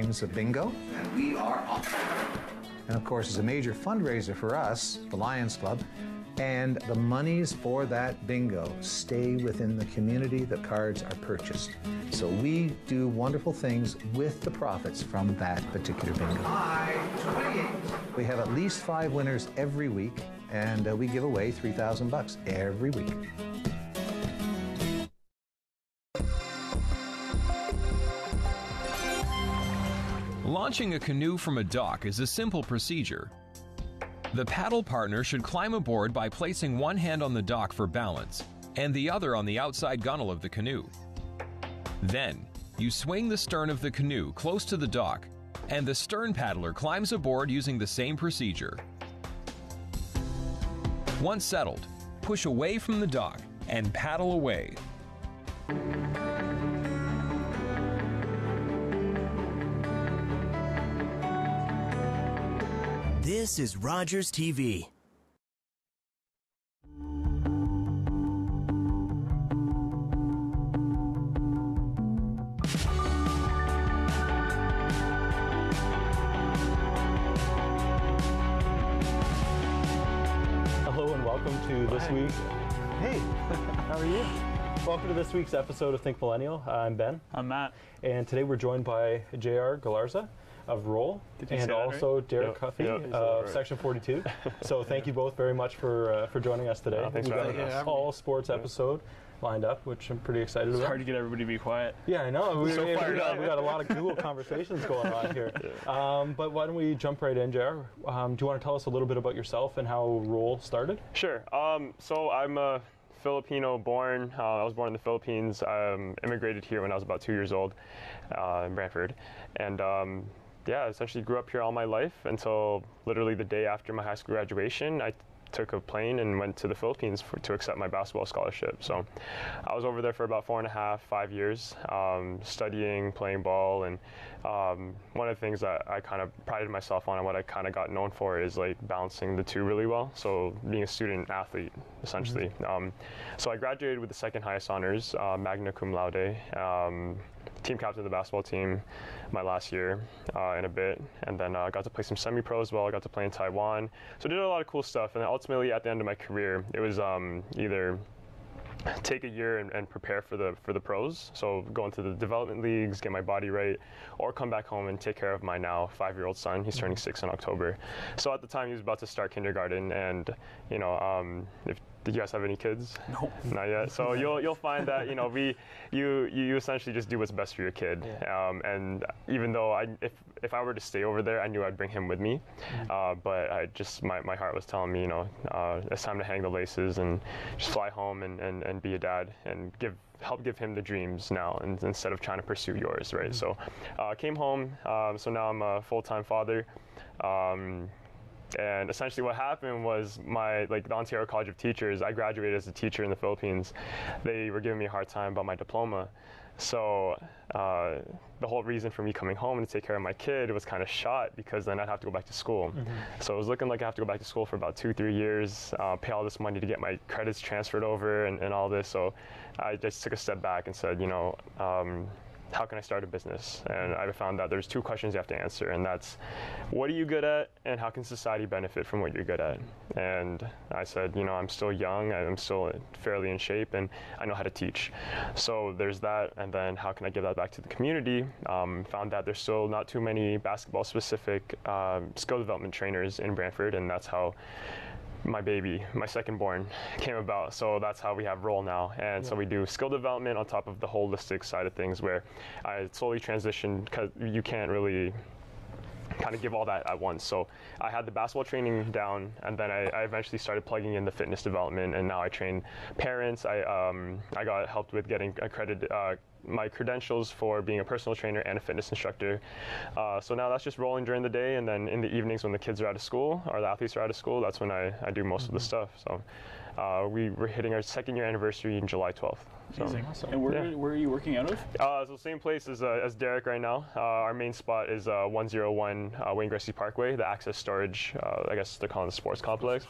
games of bingo. And we are off. And of course, it's a major fundraiser for us, the Lions Club. And the monies for that bingo stay within the community the cards are purchased. So we do wonderful things with the profits from that particular bingo. We have at least five winners every week, and uh, we give away 3,000 bucks every week. Launching a canoe from a dock is a simple procedure. The paddle partner should climb aboard by placing one hand on the dock for balance and the other on the outside gunnel of the canoe. Then, you swing the stern of the canoe close to the dock, and the stern paddler climbs aboard using the same procedure. Once settled, push away from the dock and paddle away. This is Rogers TV. Hello and welcome to this week's. Hey, how are you? Welcome to this week's episode of Think Millennial. I'm Ben. I'm Matt. And today we're joined by JR Galarza of Roll and also right? Derek Yep, Cuffey yep, of that right. Section 42. so thank you both very much for uh, for joining us today. Uh, thanks We've for got having an us. all sports episode lined up, which I'm pretty excited It's about. hard to get everybody to be quiet. Yeah, I know. We, So we- we fired got, up. we got a lot of Google conversations going on here. Um, but why don't we jump right in, JR? Um, do you want to tell us a little bit about yourself and how Roll started? Sure. Um, so I'm a Filipino born. Uh, I was born in the Philippines. I um, immigrated here when I was about two years old uh, in Brantford. And um, yeah, essentially grew up here all my life until literally the day after my high school graduation. I took a plane and went to the Philippines for, to accept my basketball scholarship. So I was over there for about four and a half, five years, um, studying, playing ball, and um, one of the things that I kind of prided myself on and what I kind of got known for is like balancing the two really well. So being a student athlete, essentially. Um, so I graduated with the second highest honors, uh, magna cum laude. Team captain of the basketball team my last year uh, in a bit, and then uh, got to play some semi-pro as well. I got to play in Taiwan, so I did a lot of cool stuff. And then ultimately, at the end of my career, it was um, either take a year and, and prepare for the for the pros. So go into the development leagues, get my body right, or come back home and take care of my now five-year-old son. He's turning six in October. So at the time, he was about to start kindergarten, and you know, um, if did you guys have any kids? No, Not yet. So you'll you'll find that you know we you you essentially just do what's best for your kid. Um, and even though I if if I were to stay over there, I knew I'd bring him with me. Uh, but I just my, my heart was telling me you know uh, it's time to hang the laces and just fly home and, and, and be a dad and give help give him the dreams now and, instead of trying to pursue yours right. So uh, came home. Um, so now I'm a full time father. Um, and essentially what happened was my like the ontario college of teachers i graduated as a teacher in the philippines. They were giving me a hard time about my diploma. So uh, the whole reason for me coming home to take care of my kid was kind of shot because then i'd have to go back to school. So it was looking like i have to go back to school for about two three years uh, pay all this money to get my credits transferred over and, and all this. So i just took a step back and said you know um, how can I start a business? And I found that there's two questions you have to answer, and that's what are you good at, and how can society benefit from what you're good at? And I said, you know, I'm still young, I'm still fairly in shape, and I know how to teach. So there's that, and then how can I give that back to the community? Um, found that there's still not too many basketball specific um, skill development trainers in Brantford, and that's how my baby, my second born, came about. So that's how we have Roll now. And so we do skill development on top of the holistic side of things where I slowly transitioned because you can't really kind of give all that at once. So I had the basketball training down, and then I, I eventually started plugging in the fitness development, and now I train parents. I um, I got helped with getting accredited. Uh, my credentials for being a personal trainer and a fitness instructor. Uh, so now that's just rolling during the day, and then in the evenings when the kids are out of school or the athletes are out of school, that's when I, I do most of the stuff. So uh, we, we're hitting our second year anniversary in July 12th. So, Awesome. And where, Yeah. where are you working out of? uh, so same place as, uh, as Derek right now. Uh, our main spot is uh, 101 uh, Wayne Gretzky Parkway, the Access Storage. Uh, I guess they're calling it the sports complex.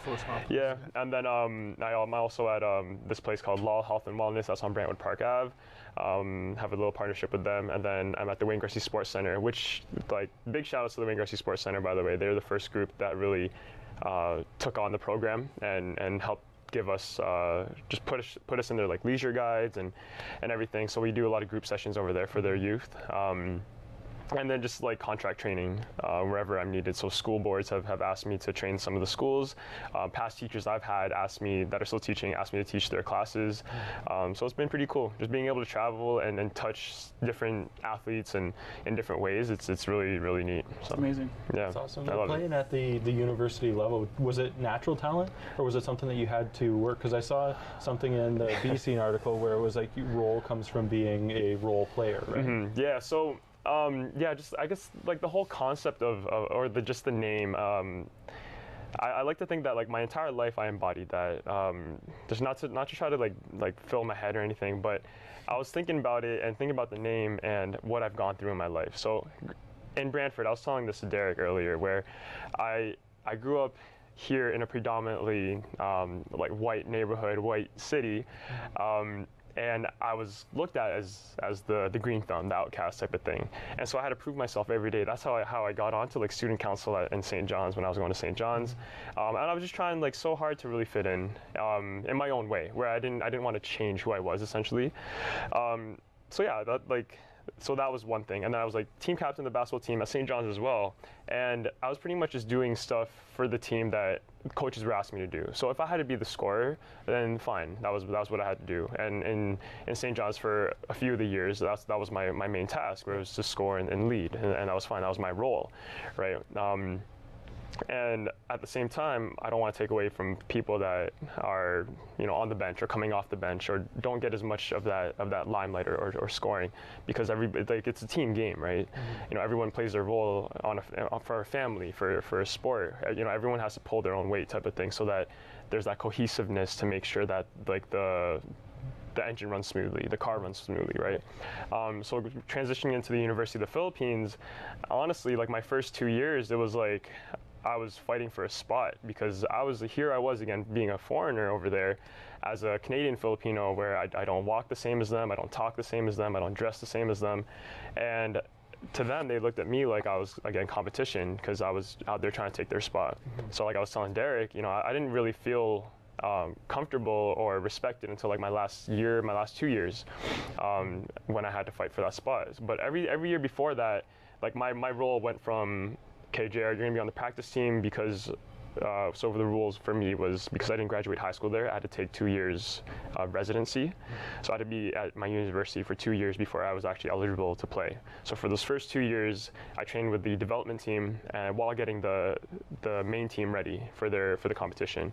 Yeah, and then um, I, am also at um, this place called Law Health and Wellness. That's on Brantwood Park Ave. Um, have a little partnership with them, and then I'm at the Wayne Gretzky Sports Center, which like big shout outs to the Wayne Gretzky Sports Center by the way. They're the first group that really uh, took on the program and and helped give us uh, just put us put us in their like leisure guides and and everything. So we do a lot of group sessions over there for their youth. Um, and then just like contract training uh, wherever I'm needed. So school boards have, have asked me to train some of the schools. Uh, past teachers I've had asked me that are still teaching asked me to teach their classes. Um, so it's been pretty cool. Just being able to travel and, and touch different athletes and in different ways. It's it's really really neat. So Amazing. yeah, That's awesome. I love it. Playing at the, the university level, was it natural talent or was it something that you had to work? Because I saw something in the BC article where it was like your role comes from being a role player, right? Mm, Yeah. So um, yeah, just I guess like the whole concept of, of or the just the name. Um, I, I like to think that like my entire life I embodied that. Um, just not to not to try to like like fill my head or anything, but I was thinking about it and thinking about the name and what I've gone through in my life. So in Brantford, I was telling this to Derek earlier, where I I grew up here in a predominantly um, like white neighborhood, white city. Um, and I was looked at as as the the green thumb, the outcast type of thing, and so I had to prove myself every day. That's how I how I got onto like student council at, in St. John's when I was going to St. John's, um, and I was just trying like so hard to really fit in um, in my own way, where I didn't I didn't want to change who I was essentially. Um, so yeah, that like so that was one thing. And then I was like team captain of the basketball team at St. John's as well. And I was pretty much just doing stuff for the team that coaches were asking me to do. So if I had to be the scorer, then fine. That was that was what I had to do. And in, in St. John's for a few of the years, that's that was my, my main task, where it was to score and, and lead. And, and that was fine. That was my role, right? Um, and at the same time, I don't want to take away from people that are, you know, on the bench or coming off the bench or don't get as much of that of that limelight or, or, or scoring, because every like it's a team game, right? You know, everyone plays their role on a, for a family, for for a sport. Uh, You know, everyone has to pull their own weight, type of thing, so that there's that cohesiveness to make sure that like the the engine runs smoothly, the car runs smoothly, right? Um, so transitioning into the University of the Philippines, honestly, like my first two years, it was like I was fighting for a spot because I was here. I was again being a foreigner over there, as a Canadian Filipino, where I, I don't walk the same as them, I don't talk the same as them, I don't dress the same as them, and to them, they looked at me like I was again competition because I was out there trying to take their spot. So like I was telling Derek, you know, I, I didn't really feel um, comfortable or respected until like my last year, my last two years, um, when I had to fight for that spot. But every every year before that, like my, my role went from okay, JR, you're gonna be on the practice team because uh, so the rules for me was because I didn't graduate high school there, I had to take two years of residency. So I had to be at my university for two years before I was actually eligible to play. So for those first two years, I trained with the development team and while getting the the main team ready for their for the competition.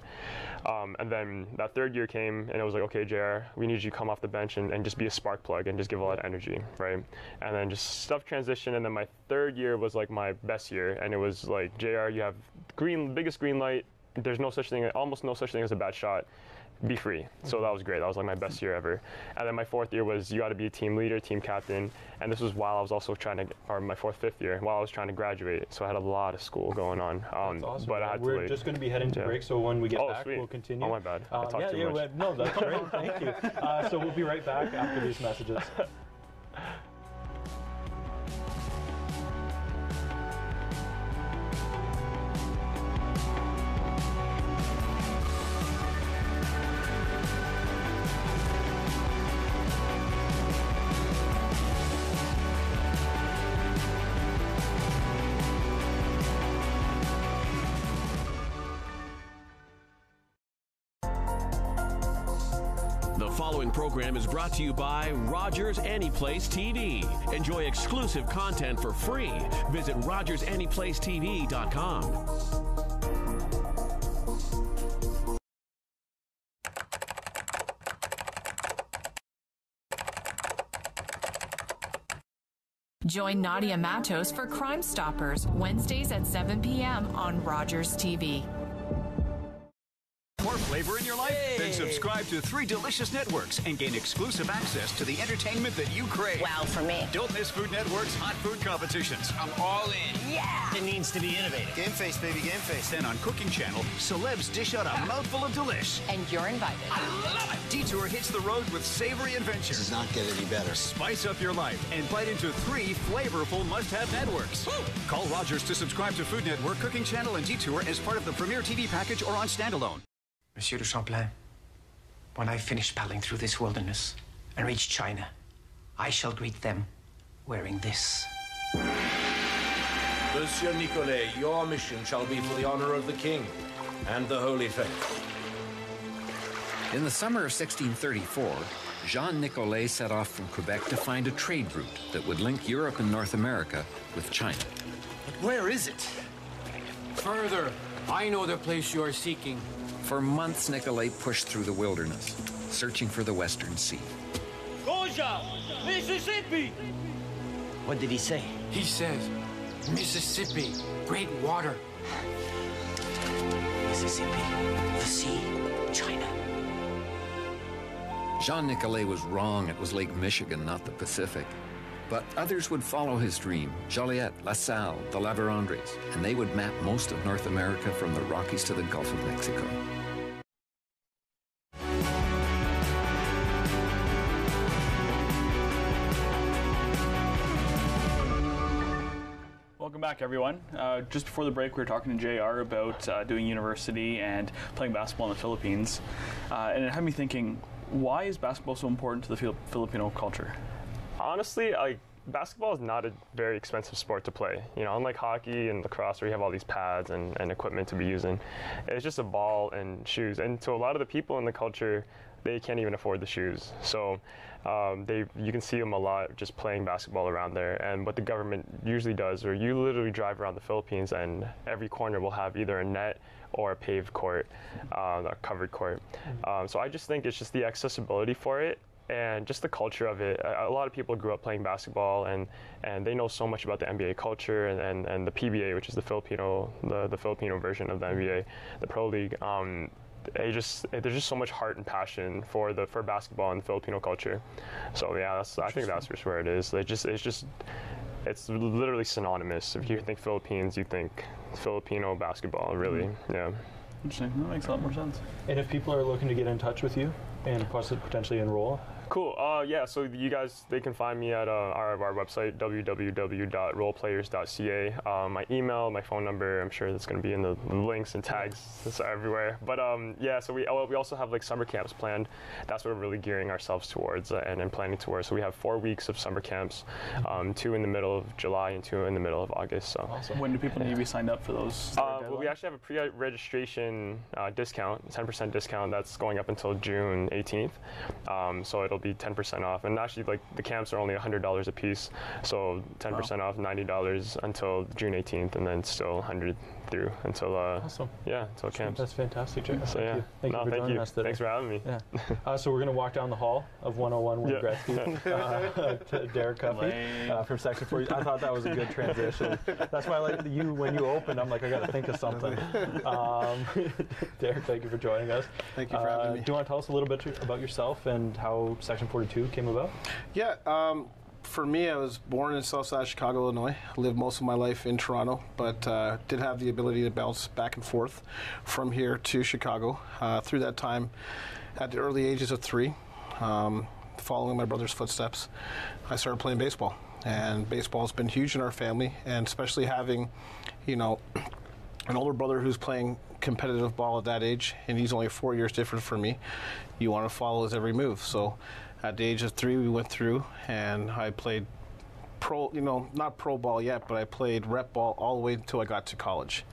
Um, and then that third year came and it was like, okay, JR, we need you to come off the bench and, and just be a spark plug and just give a lot of energy, right? And then just stuff transition. And then my third year was like my best year, and it was like, JR, you have green biggest green light. There's no such thing, almost no such thing as a bad shot. Be free. So that was great. That was like my best year ever. And then my fourth year was you got to be a team leader, team captain. And this was while I was also trying to, or my fourth, fifth year, while I was trying to graduate. So I had a lot of school going on. Um, That's awesome. But I had We're to like, just going to be heading to yeah. break, so when we get Oh, back, sweet. we'll continue. Oh, my bad. I Uh, talked yeah, too yeah, much. no, that's great. Thank you. Uh, so we'll be right back after these messages. brought to you by Rogers Anyplace TV. Enjoy exclusive content for free. Visit RogersAnyplaceTV.com. Join Nadia Matos for Crime Stoppers Wednesdays at 7 p.m. on Rogers TV. Foreplay flavor in your life? Then subscribe to three delicious networks and gain exclusive access to the entertainment that you crave. Wow for me. Don't miss Food Network's hot food competitions. I'm all in. Yeah. It needs to be innovative. Game face, baby, game face. Then on Cooking Channel, celebs dish out a mouthful of delish. And you're invited. I love it! Detour hits the road with savory adventure. does not get any better. Spice up your life and bite into three flavorful must-have networks. Call Rogers to subscribe to Food Network, Cooking Channel, and Detour as part of the Premier TV package or on standalone. Monsieur de Champlain, when I finish paddling through this wilderness and reach China, I shall greet them wearing this. Monsieur Nicolet, your mission shall be for the honor of the king and the Holy Faith. In the summer of 1634, Jean Nicolet set off from Quebec to find a trade route that would link Europe and North America with China. But where is it? Further, I know the place you are seeking. For months, Nicolet pushed through the wilderness, searching for the Western Sea. Goja, Mississippi. What did he say? He says, Mississippi, great water. Mississippi, the sea, China. Jean Nicolet was wrong. It was Lake Michigan, not the Pacific. But others would follow his dream Joliet, La Salle, the La Vérendrys, and they would map most of North America from the Rockies to the Gulf of Mexico. Welcome back, everyone. Uh, just before the break, we were talking to JR about uh, doing university and playing basketball in the Philippines. Uh, and it had me thinking, why is basketball so important to the Filipino culture? Honestly, like basketball is not a very expensive sport to play. You know, unlike hockey and lacrosse, where you have all these pads and, and equipment to be using, it's just a ball and shoes. And to a lot of the people in the culture, they can't even afford the shoes. So um, they you can see them a lot just playing basketball around there. And what the government usually does, or you literally drive around the Philippines, and every corner will have either a net or a paved court, uh, a covered court. Um, so I just think it's just the accessibility for it and just the culture of it. A, a lot of people grew up playing basketball, and, and they know so much about the NBA culture and, and, and the PBA, which is the Filipino the, the Filipino version of the NBA, the Pro League. Um, they just there's just so much heart and passion for the for basketball and the Filipino culture. So yeah, that's I think that's just where it is. They just it's just it's literally synonymous. If you think Philippines, you think Filipino basketball. Really, yeah. Interesting. That makes a lot more sense. And if people are looking to get in touch with you and possi- potentially enroll, Cool. Uh, yeah. So you guys, they can find me at uh, our, our website www.rolePlayers.ca. Uh, my email, my phone number. I'm sure that's going to be in the links and tags. It's everywhere. But um, yeah. So we oh, we also have like summer camps planned. That's what we're really gearing ourselves towards uh, and, and planning towards. So we have four weeks of summer camps, um, two in the middle of July and two in the middle of August. So. Awesome. When do people need to be signed up for those? Uh, well, we actually have a pre-registration uh, discount, 10% discount that's going up until June 18th. Um, so it'll be 10% off. And actually, like the camps are only $100 a piece, so 10% off, $90 until June 18th, and then still 100 through until uh, Awesome. yeah, until camps. That's fantastic, Jay. So Thank yeah, you. Thank no, you for thank joining you. us today. Thanks for having me. Yeah. Uh, so we're going to walk down the hall of 101 Wayne Yeah. Gretzky uh, to Derek Cuffey uh, from Section 40. I thought that was a good transition. That's why I like you when you opened. I'm like, I got to think of something. Um, Derek, thank you for joining us. Thank you for having Uh, me. Do you want to tell us a little bit about yourself and how Section 42 came about? Yeah, um, for me, I was born in Southside Chicago, Illinois. Lived most of my life in Toronto, but uh, did have the ability to bounce back and forth from here to Chicago. Uh, through that time, at the early ages of three, um, following my brother's footsteps, I started playing baseball. And baseball has been huge in our family, and especially having, you know, an older brother who's playing competitive ball at that age, and he's only four years different from me. You want to follow his every move. So, at the age of three, we went through, and I played pro. You know, not pro ball yet, but I played rep ball all the way until I got to college.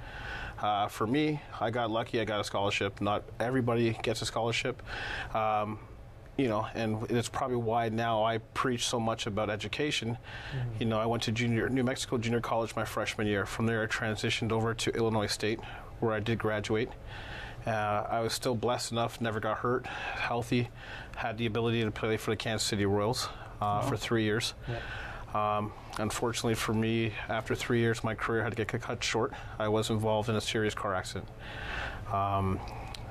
Uh, for me, I got lucky. I got a scholarship. Not everybody gets a scholarship. Um, you know, and it's probably why now I preach so much about education. You know, I went to junior New Mexico Junior College my freshman year. From there, I transitioned over to Illinois State, where I did graduate. Uh, I was still blessed enough, never got hurt, healthy, had the ability to play for the Kansas City Royals uh, for three years. Um, unfortunately for me, after three years, my career had to get cut short. I was involved in a serious car accident. Um,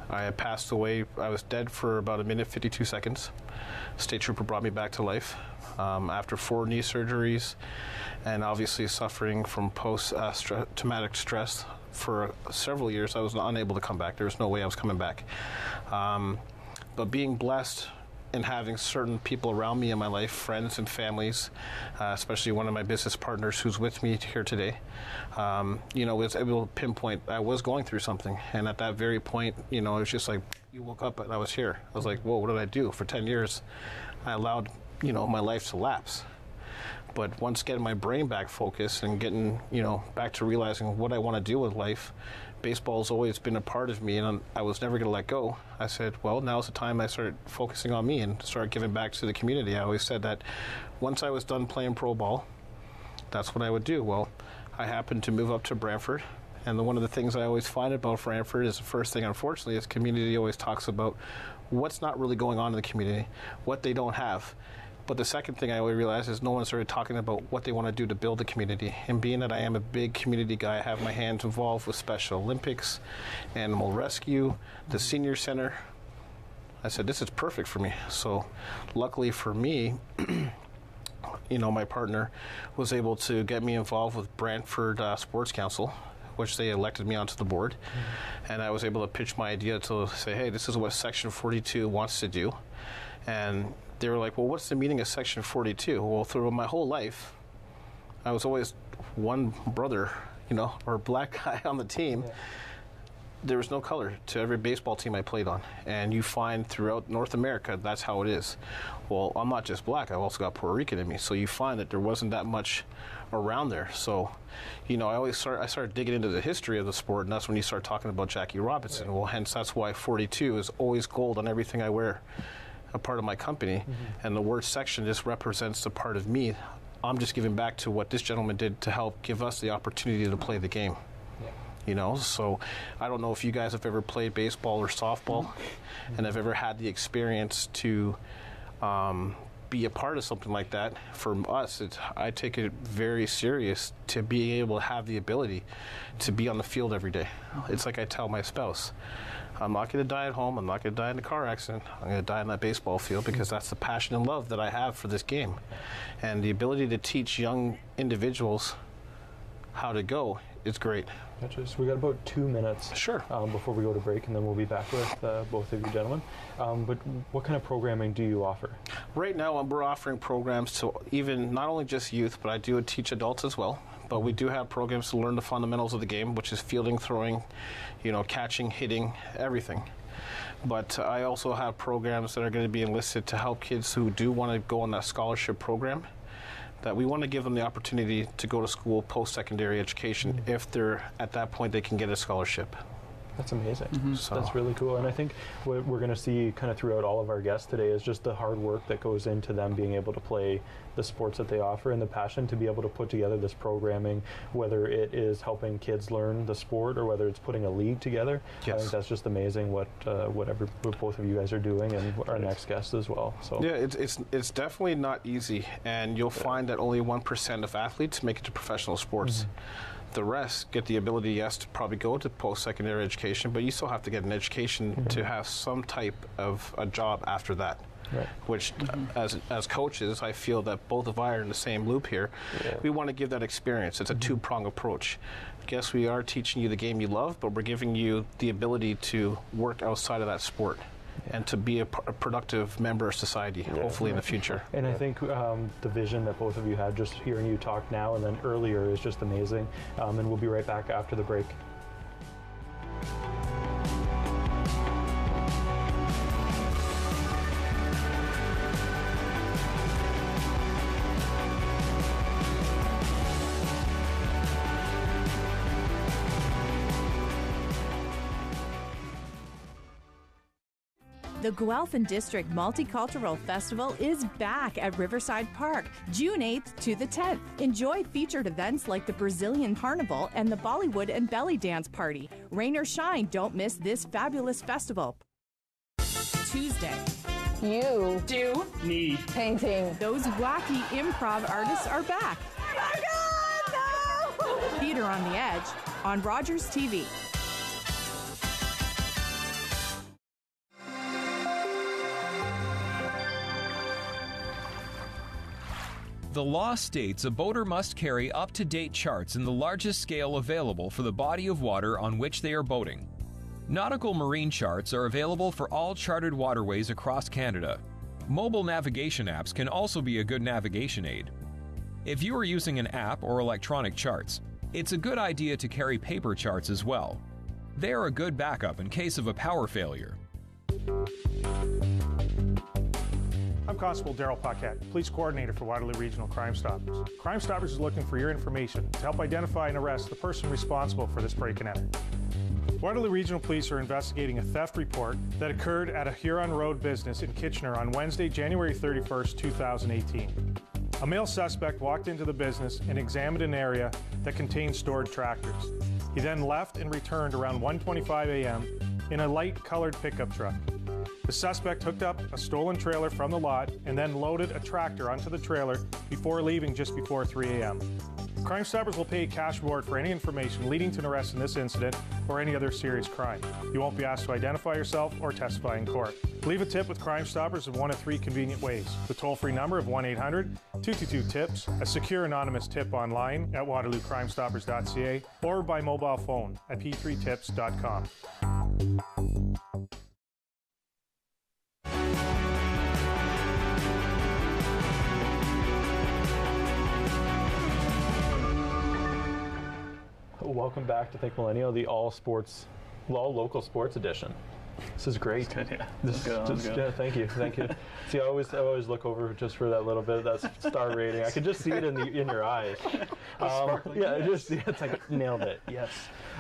I had passed away. I was dead for about a minute 52 seconds. State trooper brought me back to life um, after four knee surgeries, and obviously suffering from post uh, stre- traumatic stress for several years. I was unable to come back. There was no way I was coming back. Um, but being blessed and having certain people around me in my life, friends and families, uh, especially one of my business partners who's with me here today, um, you know, was able to pinpoint I was going through something. And at that very point, you know, it was just like, you woke up and I was here. I was like, whoa, what did I do? For 10 years, I allowed, you know, my life to lapse. But once getting my brain back focused and getting, you know, back to realizing what I want to do with life, baseball's always been a part of me and I was never going to let go. I said, well, now's the time I started focusing on me and start giving back to the community. I always said that once I was done playing pro ball, that's what I would do. Well, I happened to move up to Brantford. And the, one of the things I always find about Brantford is the first thing, unfortunately, is community always talks about what's not really going on in the community, what they don't have. But the second thing I realized is no one started talking about what they want to do to build the community. And being that I am a big community guy, I have my hands involved with Special Olympics, Animal Rescue, the Senior Center. I said, this is perfect for me. So, luckily for me, you know, my partner was able to get me involved with Brantford uh, Sports Council, which they elected me onto the board. Mm-hmm. And I was able to pitch my idea to say, hey, this is what Section 42 wants to do. And they were like, well, what's the meaning of Section 42? Well, through my whole life, I was always one brother, you know, or black guy on the team. Yeah. There was no color to every baseball team I played on. And you find throughout North America, that's how it is. Well, I'm not just black, I've also got Puerto Rican in me. So you find that there wasn't that much around there. So, you know, I always start I started digging into the history of the sport, and that's when you start talking about Jackie Robinson. Right. Well, hence that's why 42 is always gold on everything I wear a part of my company, mm-hmm. and the word section just represents a part of me. I'm just giving back to what this gentleman did to help give us the opportunity to play the game. Yeah. You know, so I don't know if you guys have ever played baseball or softball mm-hmm. and have ever had the experience to um, be a part of something like that. For us, I take it very serious to be able to have the ability to be on the field every day. It's like I tell my spouse. I'm not going to die at home. I'm not going to die in a car accident. I'm going to die on that baseball field because that's the passion and love that I have for this game. And the ability to teach young individuals how to go is great. Gotcha. So we got about two minutes. Sure. Um, before we go to break, and then we'll be back with uh, both of you gentlemen. Um, but what kind of programming do you offer? Right now, we're offering programs to even not only just youth, but I do teach adults as well. But we do have programs to learn the fundamentals of the game, which is fielding, throwing, you know, catching, hitting, everything. But I also have programs that are going to be enlisted to help kids who do want to go on that scholarship program. That we want to give them the opportunity to go to school post secondary education if they're at that point they can get a scholarship. That's amazing. Mm-hmm. So. That's really cool. And I think what we're going to see kind of throughout all of our guests today is just the hard work that goes into them being able to play the sports that they offer and the passion to be able to put together this programming, whether it is helping kids learn the sport or whether it's putting a league together. Yes. I think that's just amazing what uh, whatever what both of you guys are doing and our next guest as well. So yeah, it's it's it's definitely not easy, and you'll yeah. find that only one percent of athletes make it to professional sports. Mm-hmm the rest get the ability, yes, to probably go to post secondary education, but you still have to get an education mm-hmm. to have some type of a job after that. Right. Which, mm-hmm. as as coaches, I feel that both of I are in the same loop here. Yeah. We want to give that experience. It's a mm-hmm. two prong approach. Guess we are teaching you the game you love, but we're giving you the ability to work outside of that sport and to be a, a productive member of society, yeah. hopefully in the future. And I think um, the vision that both of you had, just hearing you talk now and then earlier, is just amazing. Um, and we'll be right back after the break. The Guelph and District Multicultural Festival is back at Riverside Park, June 8th to the 10th. Enjoy featured events like the Brazilian Carnival and the Bollywood and Belly Dance Party. Rain or shine, don't miss this fabulous festival. Tuesday. You do need painting. Those wacky improv artists are back. Oh God, no! Theater on the Edge on Rogers TV. The law states a boater must carry up to date charts in the largest scale available for the body of water on which they are boating. Nautical marine charts are available for all charted waterways across Canada. Mobile navigation apps can also be a good navigation aid. If you are using an app or electronic charts, it's a good idea to carry paper charts as well. They are a good backup in case of a power failure. Constable Daryl Paquette, Police Coordinator for Waterloo Regional Crime Stoppers. Crime Stoppers is looking for your information to help identify and arrest the person responsible for this break and enter. Waterloo Regional Police are investigating a theft report that occurred at a Huron Road business in Kitchener on Wednesday, January 31st, 2018. A male suspect walked into the business and examined an area that contained stored tractors. He then left and returned around 1:25 a.m. in a light colored pickup truck. The suspect hooked up a stolen trailer from the lot and then loaded a tractor onto the trailer before leaving just before 3 a.m. Crime Stoppers will pay cash reward for any information leading to an arrest in this incident or any other serious crime. You won't be asked to identify yourself or testify in court. Leave a tip with Crime Stoppers in one of three convenient ways. The toll free number of 1 800 222 TIPS, a secure anonymous tip online at waterloocrimestoppers.ca, or by mobile phone at p3tips.com. Welcome back to Think Millennial, the all sports, all local sports edition. This is great. Good, yeah. This, Good, just- good. yeah, thank you, thank you. see, I always, I always look over just for that little bit of that star rating. I could just see it in the in your eyes. Um, yeah, it just yeah, it's like nailed it. Yes.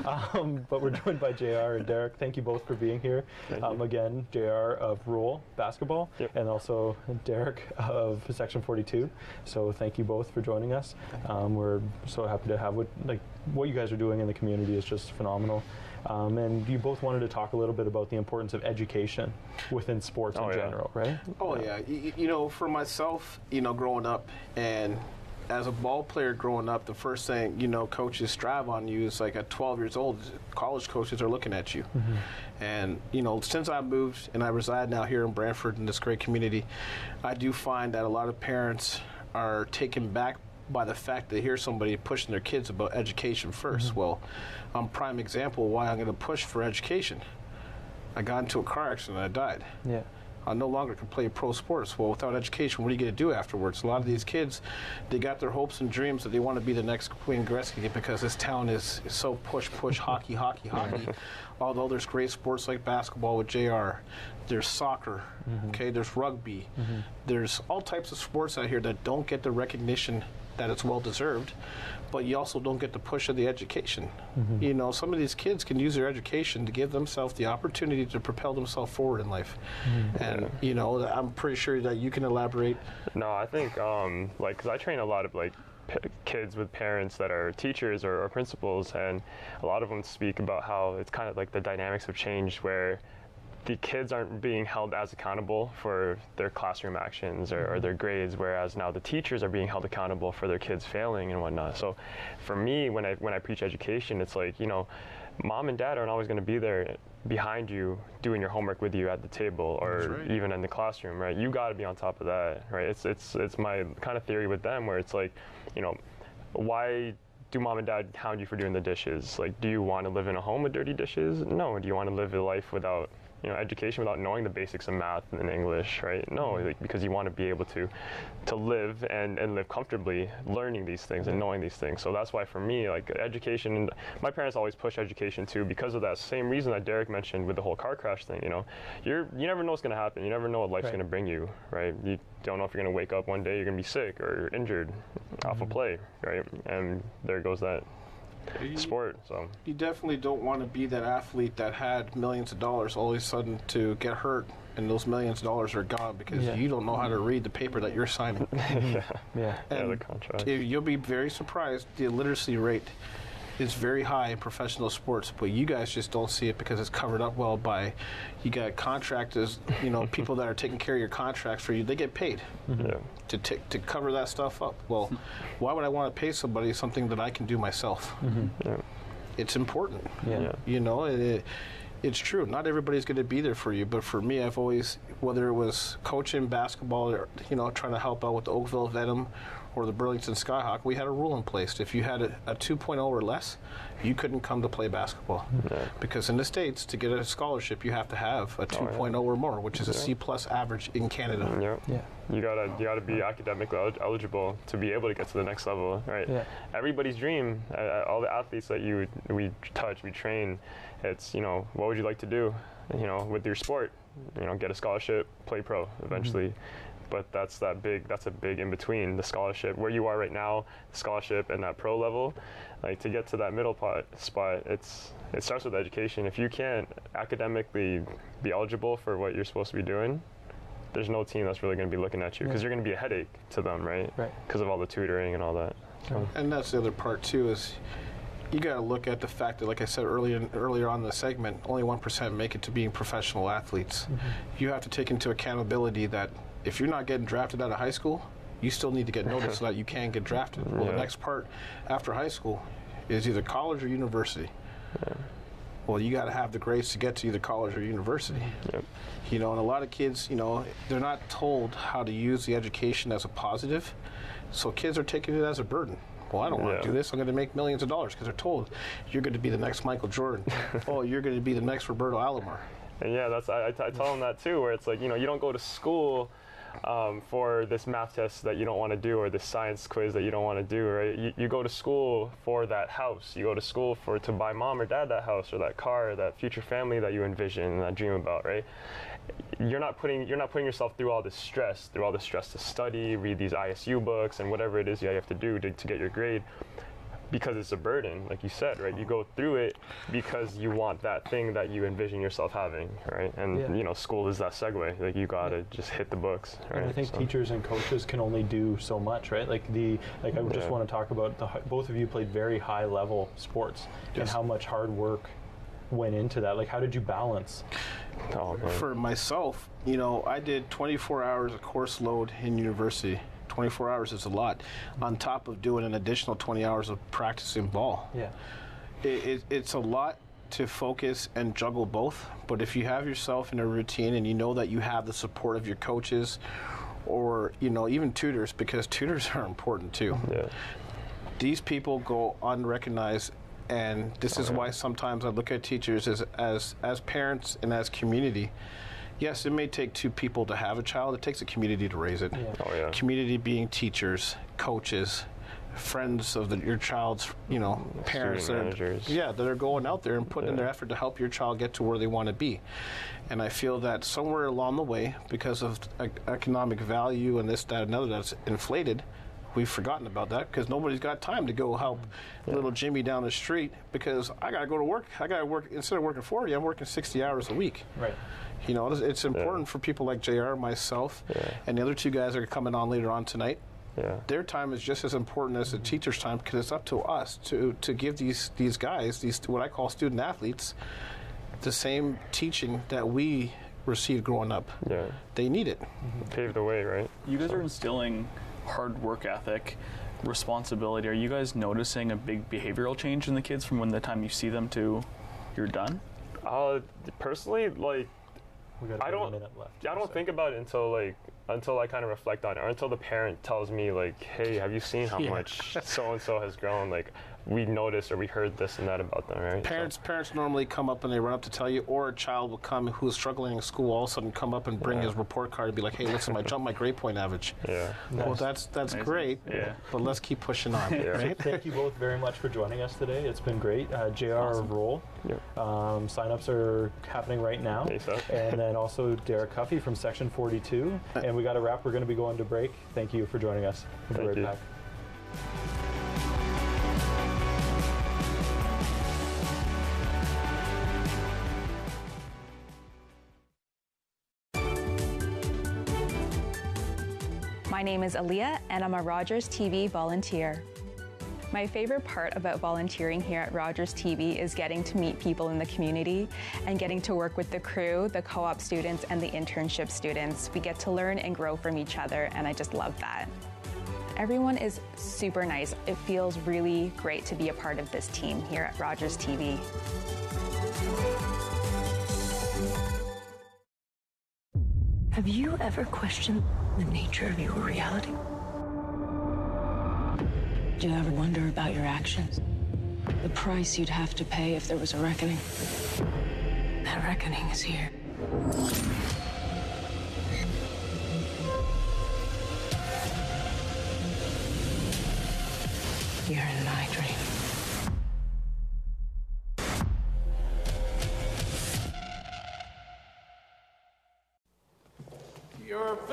Um, but we're joined by Jr. and Derek. Thank you both for being here. Um, again, Jr. of Rule Basketball, and also Derek of Section 42. So thank you both for joining us. Um, we're so happy to have what like what you guys are doing in the community is just phenomenal. Um, and you both wanted to talk a little bit about the importance of education within sports Oh, in yeah. general, right? Oh yeah, you, you know, for myself, you know, growing up and as a ball player growing up, the first thing you know, coaches strive on you is like at 12 years old, college coaches are looking at you. And you know, since I moved and I reside now here in Brantford in this great community, I do find that a lot of parents are taken back by the fact they hear somebody pushing their kids about education 1st mm-hmm. Well, I'm prime example why I'm going to push for education. I got into a car accident and I died. Yeah. I no longer can play pro sports. Well, without education, what are you going to do afterwards? A lot of these kids, they got their hopes and dreams that they want to be the next Wayne Gretzky because this town is, is so push, push, hockey, hockey, hockey. Although there's great sports like basketball with JR, there's soccer, mm-hmm. okay, there's rugby, mm-hmm. there's all types of sports out here that don't get the recognition that it's well deserved, but you also don't get the push of the education. Mm-hmm. You know, some of these kids can use their education to give themselves the opportunity to propel themselves forward in life. And, you know, I'm pretty sure that you can elaborate. No, I think um, like because I train a lot of like p- kids with parents that are teachers or, or principals, and a lot of them speak about how it's kind of like the dynamics have changed where the kids aren't being held as accountable for their classroom actions or, or their grades, whereas now the teachers are being held accountable for their kids failing and whatnot. So, for me, when I when I preach education, it's like you know, mom and dad aren't always going to be there behind you doing your homework with you at the table or right. even in the classroom, right? You got to be on top of that, right? It's it's it's my kind of theory with them where it's like, you know, why do mom and dad hound you for doing the dishes? Like, do you want to live in a home with dirty dishes? No. Do you want to live a life without you know education without knowing the basics of math and English, right? No, mm-hmm. like, because you want to be able to to live and, and live comfortably learning these things and knowing these things. So that's why for me, like education, and my parents always push education too because of that same reason that Derek mentioned with the whole car crash thing. You know, you're you never know what's going to happen. You never know what life's Right. going to bring you, right? You don't know if you're going to wake up one day you're going to be sick or injured off a mm-hmm. play, right? And there goes that sport. So You definitely don't want to be that athlete that had millions of dollars all of a sudden to get hurt and those millions of dollars are gone because Yeah. you don't know how to read the paper that you're signing. yeah, yeah, yeah, the contract. you- You'll be very surprised. The illiteracy rate is very high in professional sports, but you guys just don't see it because it's covered up well by you got contractors, you know, people that are taking care of your contracts for you. They get paid mm-hmm. Yeah. to ta- to cover that stuff up. Well, why would I want to pay somebody something that I can do myself? Mm-hmm. Yeah. It's important. Yeah. Yeah. You know, it, it, it's true. Not everybody's going to be there for you, but for me, I've always, whether it was coaching basketball or you know trying to help out with the Oakville Venom, or the Burlington Skyhawk, we had a rule in place. If you had a, a 2.0 or less, you couldn't come to play basketball. Because in the States, to get a scholarship, you have to have a 2.0 or more, which is a Yeah. C plus average in Canada. Yeah. yeah. You gotta you gotta be academically eligible to be able to get to the next level, right? Yeah. Everybody's dream. Uh, uh, all the athletes that you we touch, we train. It's you know what would you like to do, you know, with your sport? You know, get a scholarship, play pro eventually. But that's that big. That's a big in between the scholarship where you are right now, the scholarship and that pro level. Like to get to that middle pot, spot, it's it starts with education. If you can't academically be eligible for what you're supposed to be doing, there's no team that's really going to be looking at you because Yeah. you're going to be a headache to them, right? Right. Because of all the tutoring and all that. So, And that's the other part too is you got to look at the fact that, like I said earlier earlier on in the segment, only one percent make it to being professional athletes. Mm-hmm. You have to take into accountability that if you're not getting drafted out of high school, you still need to get noticed so that you can get drafted. Well, the next part after high school is either college or university. Well, you got to have the grades to get to either college or university. You know, and a lot of kids, you know, they're not told how to use the education as a positive, so kids are taking it as a burden. Well, I don't want Yeah. to do this. I'm going to make millions of dollars because they're told you're going to be the next Michael Jordan. oh, you're going to be the next Roberto Alomar. and yeah, that's I, I, t- I tell them that too, where it's like you know you don't go to school. Um, for this math test that you don't want to do or this science quiz that you don't want to do, right? You, you go to school for that house. You go to school for to buy mom or dad that house or that car, or that future family that you envision and that dream about, right? you're not putting you're not putting yourself through all this stress, through all this stress to study, read these ISU books, and whatever it is you have to do to, to get your grade, because it's a burden, like you said, right? You go through it because you want that thing that you envision yourself having, right? And Yeah. you know, school is that segue. Like you gotta just hit the books, right? And I think So- teachers and coaches can only do so much, right? Like the like I just Yeah. want to talk about the both of you played very high level sports and how much hard work went into that. Like how did you balance? Oh, For myself, you know, I did 24 hours of course load in university. 24 hours is a lot, on top of doing an additional 20 hours of practicing ball. Yeah. It, it, it's a lot to focus and juggle both, but if you have yourself in a routine and you know that you have the support of your coaches or, you know, even tutors, because tutors are important too. Yeah. These people go unrecognized and this is oh, why sometimes I look at teachers as, as as parents and as community. Yes, it may take two people to have a child. It takes a community to raise it. Oh, yeah. Community being teachers, coaches, friends of the, your child's, you know, parents. Student that are- managers. yeah, that are going out there and putting in their effort to help your child get to where they want to be. And I feel that somewhere along the way, because of ec- economic value and this, that, and another that's inflated, we've forgotten about that because nobody's got time to go help little Jimmy down the street because I got to go to work. I got to work instead of working 40, I'm working 60 hours a week. Right. You know, it's, it's important for people like JR, myself, and the other two guys that are coming on later on tonight. Yeah. Their time is just as important as the teacher's time because it's up to us to, to give these, these guys, these what I call student athletes, the same teaching that we received growing up. Yeah. They need it. Pave the way, right? You guys are instilling hard work ethic, responsibility. Are you guys noticing a big behavioral change in the kids from when the time you see them to you're done? Uh, personally, like, got I don't, minute left, I don't think about it until like, until I kind of reflect on it, or until the parent tells me like, hey, have you seen how Yeah. much so and so has grown? Like, we noticed or we heard this and that about them, right? So- Parents parents normally come up and they run up to tell you, or a child will come who's struggling in school all of a sudden come up and bring Yeah. his report card and be like, "Hey, listen, I jumped my grade point average." Yeah. Well, that's that's Amazing. great. Yeah. But let's keep pushing on. Right? Thank you both very much for joining us today. It's been great. Uh, JR of Roll. Um, signups are happening right now. and then also Derek Cuffey from Section 42. And we got a wrap. We're going to be going to break. Thank you for joining us. We'll be Thank right you. back. My name is Aaliyah, and I'm a Rogers TV volunteer. My favorite part about volunteering here at Rogers TV is getting to meet people in the community and getting to work with the crew, the co op students, and the internship students. We get to learn and grow from each other, and I just love that. Everyone is super nice. It feels really great to be a part of this team here at Rogers TV. Have you ever questioned the nature of your reality? Do you ever wonder about your actions? The price you'd have to pay if there was a reckoning. That reckoning is here. You're in my dream.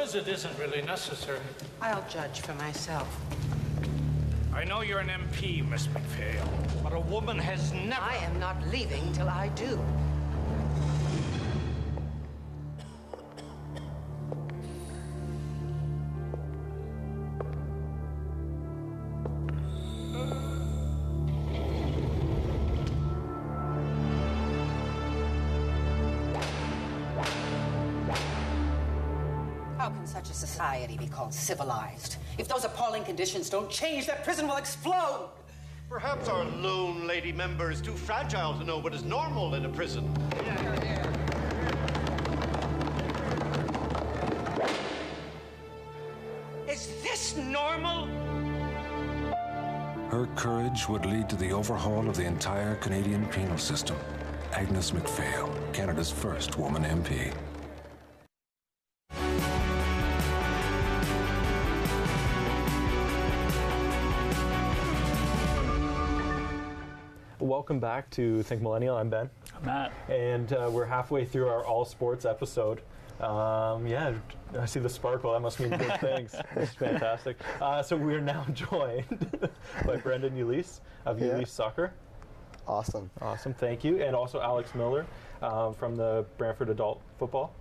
Your visit isn't really necessary. I'll judge for myself. I know you're an MP, Miss MacPhail, but a woman has never. I am not leaving till I do. Called civilized? If those appalling conditions don't change, that prison will explode! Perhaps our lone lady member is too fragile to know what is normal in a prison. Is this normal? Her courage would lead to the overhaul of the entire Canadian penal system. Agnes MacPhail, Canada's first woman MP. Welcome back to Think Millennial. I'm Ben. I'm Matt. And uh, we're halfway through our all sports episode. Um, yeah, I see the sparkle. That must mean good things. It's fantastic. Uh, so we are now joined by Brendan Ulysse of Yeah. Ulysse Soccer. Awesome. Awesome. Thank you. And also Alex Miller um, from the Brantford Adult Football.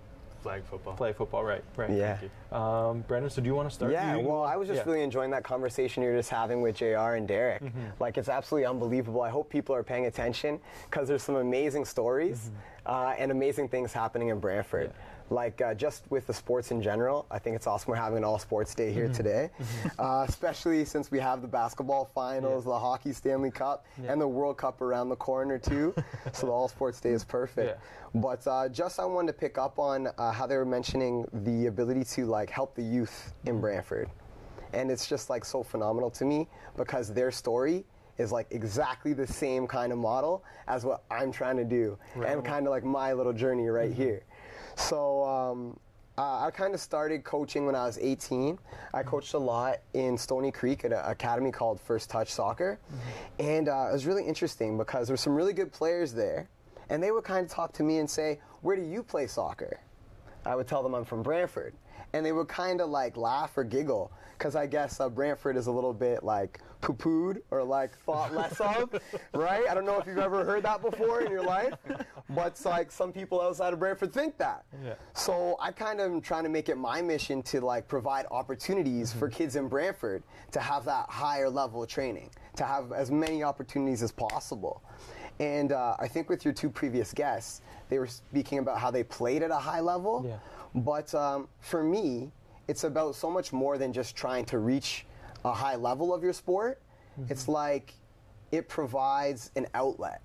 Flag football. Flag football, right. Right. Yeah. Thank you. Um, Brendan, so do you want to start? Yeah, You- well, I was just yeah. really enjoying that conversation you're just having with JR and Derek. Mhm. Like, it's absolutely unbelievable. I hope people are paying attention because there's some amazing stories Mm-hmm. Uh, and amazing things happening in Brantford. Like, uh, just with the sports in general, I think it's awesome we're having an all sports day here Mm-hmm. today, uh, especially since we have the basketball finals, the hockey Stanley Cup, Yeah. and the World Cup around the corner, too. so the all sports day is perfect. But uh, just I wanted to pick up on uh, how they were mentioning the ability to like help the youth in Brantford, and it's just like so phenomenal to me because their story is like exactly the same kind of model as what I'm trying to do, Right. and kind of like my little journey right here. So. Um, uh, I kind of started coaching when I was 18. I coached a lot in Stoney Creek at an academy called First Touch Soccer. And uh, it was really interesting because there's some really good players there. And they would kind of talk to me and say, Where do you play soccer? I would tell them I'm from Brantford. And they would kind of like laugh or giggle because I guess uh, Brantford is a little bit like poo pooed or like thought less of, right? I don't know if you've ever heard that before in your life, but it's like some people outside of Brantford think that. Yeah. So I kind of am trying to make it my mission to like provide opportunities for kids in Brantford to have that higher level of training, to have as many opportunities as possible. And uh, I think with your two previous guests, they were speaking about how they played at a high level. Yeah. But um, for me, it's about so much more than just trying to reach a high level of your sport. It's like it provides an outlet.